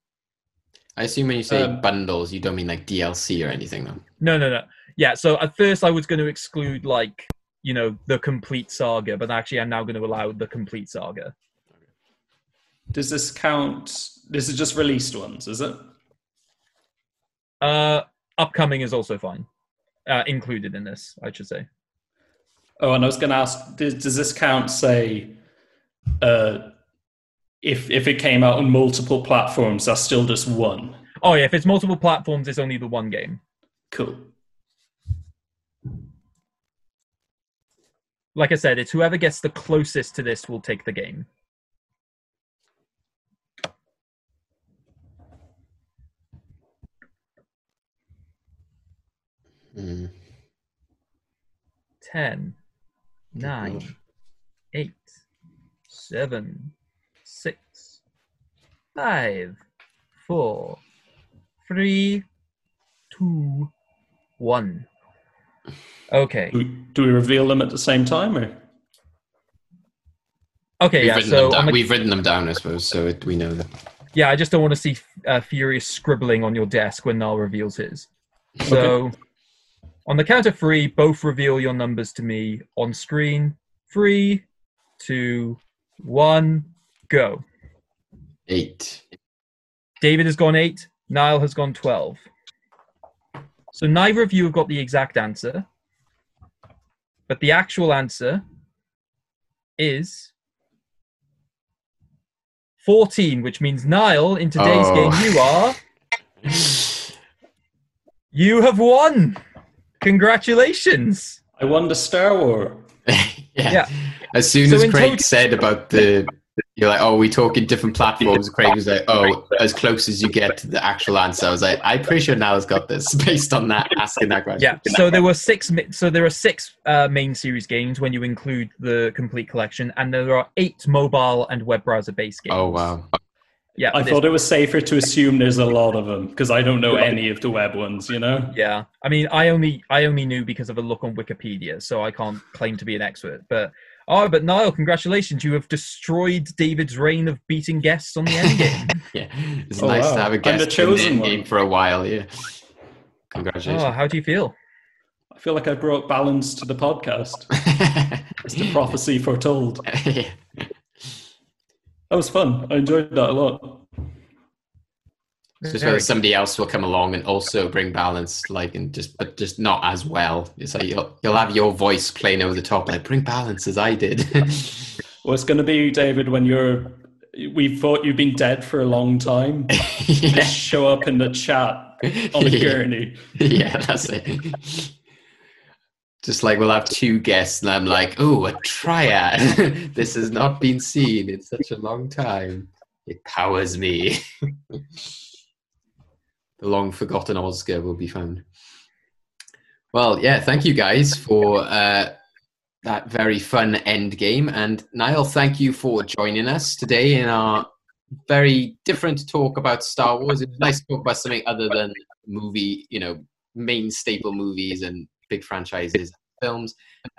I assume when you say Um, bundles, you don't mean like DLC or anything, though. No, no, no. Yeah. So at first I was going to exclude like you know the complete saga, but actually I'm now going to allow the complete saga. Does this count? This is just released ones, is it? Uh, upcoming is also fine, uh, included in this, I should say. Oh, and I was going to ask: does, does this count? Say, uh, if if it came out on multiple platforms, that's still just one. Oh yeah, if it's multiple platforms, it's only the one game. Cool. Like I said, it's whoever gets the closest to this will take the game. Mm. 10, 9, God. 8, 7, 6, 5, 4, 3, 2, 1. Okay. Do we, do we reveal them at the same time, or Okay, We've, yeah, written so them on down. the, We've written them down, I suppose, so it, we know that. yeah, I just don't want to see uh, furious scribbling on your desk when Niall reveals his. So, on the count of three, both reveal your numbers to me on screen. Three, two, one, go. Eight. David has gone eight. Niall has gone 12. So neither of you have got the exact answer. But the actual answer is 14, which means Niall, in today's Oh. game, you are. You have won! Congratulations! I won the Star War. yeah. Yeah. As soon So as Craig total- said about the You're like, oh, we talking different platforms. Craig was like, oh, as close as you get to the actual answer. I was like, I'm pretty sure Niall's got this based on that asking that question. Yeah. So there were six. So there are six uh, main series games when you include the complete collection, and there are eight mobile and web browser based games. Oh wow. Yeah. I thought it was safer to assume there's a lot of them because I don't know any of the web ones. You know. Yeah, I mean, I only I only knew because of a look on Wikipedia, so I can't claim to be an expert. But oh, but Niall, congratulations! You have destroyed David's reign of beating guests on the end game. Yeah, it's Oh, nice wow. to have a I'm guest the chosen in the one. game for a while. Yeah. Congratulations. oh, how do you feel? I feel like I brought balance to the podcast. It's the prophecy foretold. yeah. That was fun. I enjoyed that a lot. It's just Very whether somebody else will come along and also bring balance, like, and just, but just not as well. It's like you'll, you'll have your voice playing over the top, like, bring balance as I did. Well, it's going to be David when you're. We thought you've been dead for a long time. yeah. Just show up in the chat on a Yeah. gurney. yeah, that's it. Just like we'll have two guests, and I'm like, oh, a triad. this has not been seen in such a long time. It powers me. The long forgotten Oscar will be found. Well, yeah, thank you guys for uh, that very fun end game. And Niall, thank you for joining us today in our very different talk about Star Wars. It's nice to talk about something other than movie, you know, main staple movies and big franchises, films.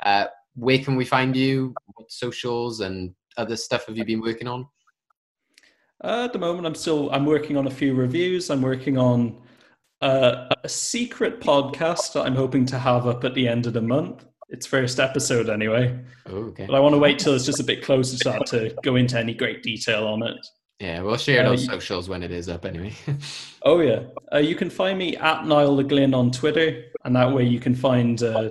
Uh, where can we find you? What socials and other stuff have you been working on? Uh, at the moment, I'm still I'm working on a few reviews. I'm working on uh, a secret podcast that I'm hoping to have up at the end of the month. Its first episode, anyway. Oh, okay. But I want to wait till it's just a bit closer to that to go into any great detail on it. Yeah, we'll share it Uh, on y- socials when it is up anyway. Oh yeah, uh, you can find me at Niall LeGlynn on Twitter, and that way you can find uh,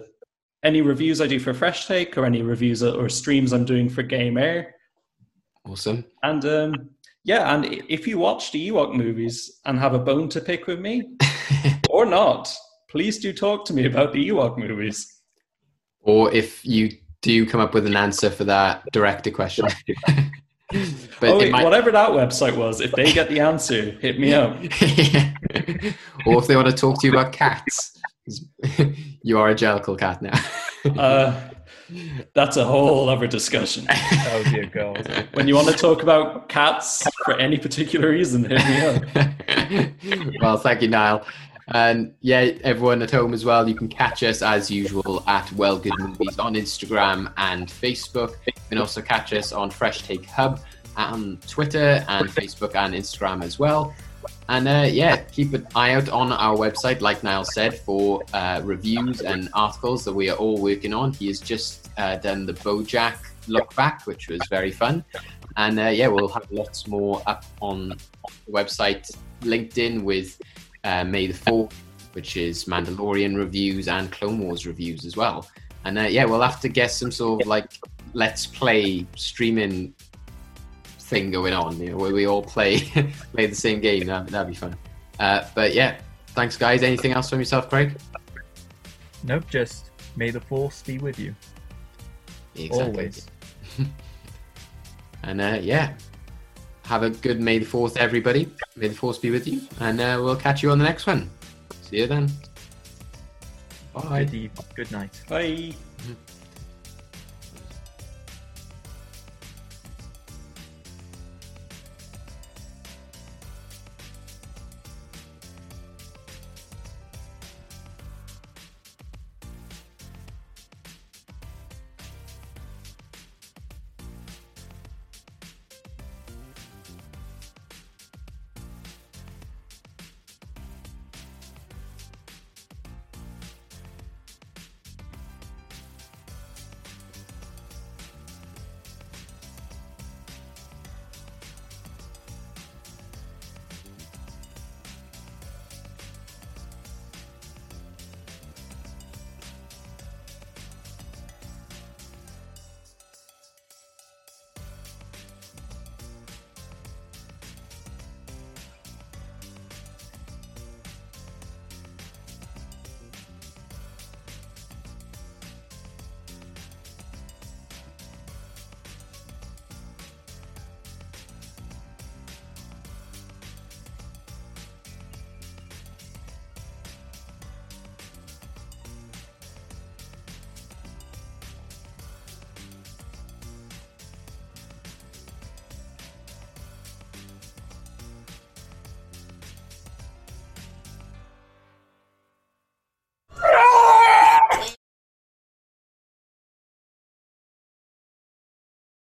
any reviews I do for Fresh Take or any reviews or streams I'm doing for Game Air. awesome. And um, yeah, and if you watch the Ewok movies and have a bone to pick with me or not, please do talk to me about the Ewok movies. or if you do come up with an answer for that director question. but oh, wait, might- whatever that website was, if they get the answer, hit me up. or if they want to talk to you about cats, you are a Jellicle cat now. Uh, that's a whole other discussion. Oh dear God. When you want to talk about cats for any particular reason, hit me up. well, thank you, Niall. And yeah, everyone at home as well, you can catch us as usual at Well Good Movies on Instagram and Facebook. You can also catch us on Fresh Take Hub on Twitter and Facebook and Instagram as well. And uh, yeah, keep an eye out on our website, like Niall said, for uh, reviews and articles that we are all working on. He is just uh, done the Bojack look back, which was very fun. And uh, yeah, we'll have lots more up on the website, LinkedIn with uh, May the 4th, which is Mandalorian reviews and Clone Wars reviews as well. And uh, yeah, we'll have to get some sort of like let's play streaming thing going on, you know, where we all play play the same game. That, that'd be fun. Uh, but yeah, thanks guys. Anything else from yourself, Craig? Nope. Just may the force be with you Exactly. always. And uh, yeah, have a good May the 4th, everybody. May the 4th be with you. And uh, we'll catch you on the next one. See you then. Bye. Good, eve- good night. Bye.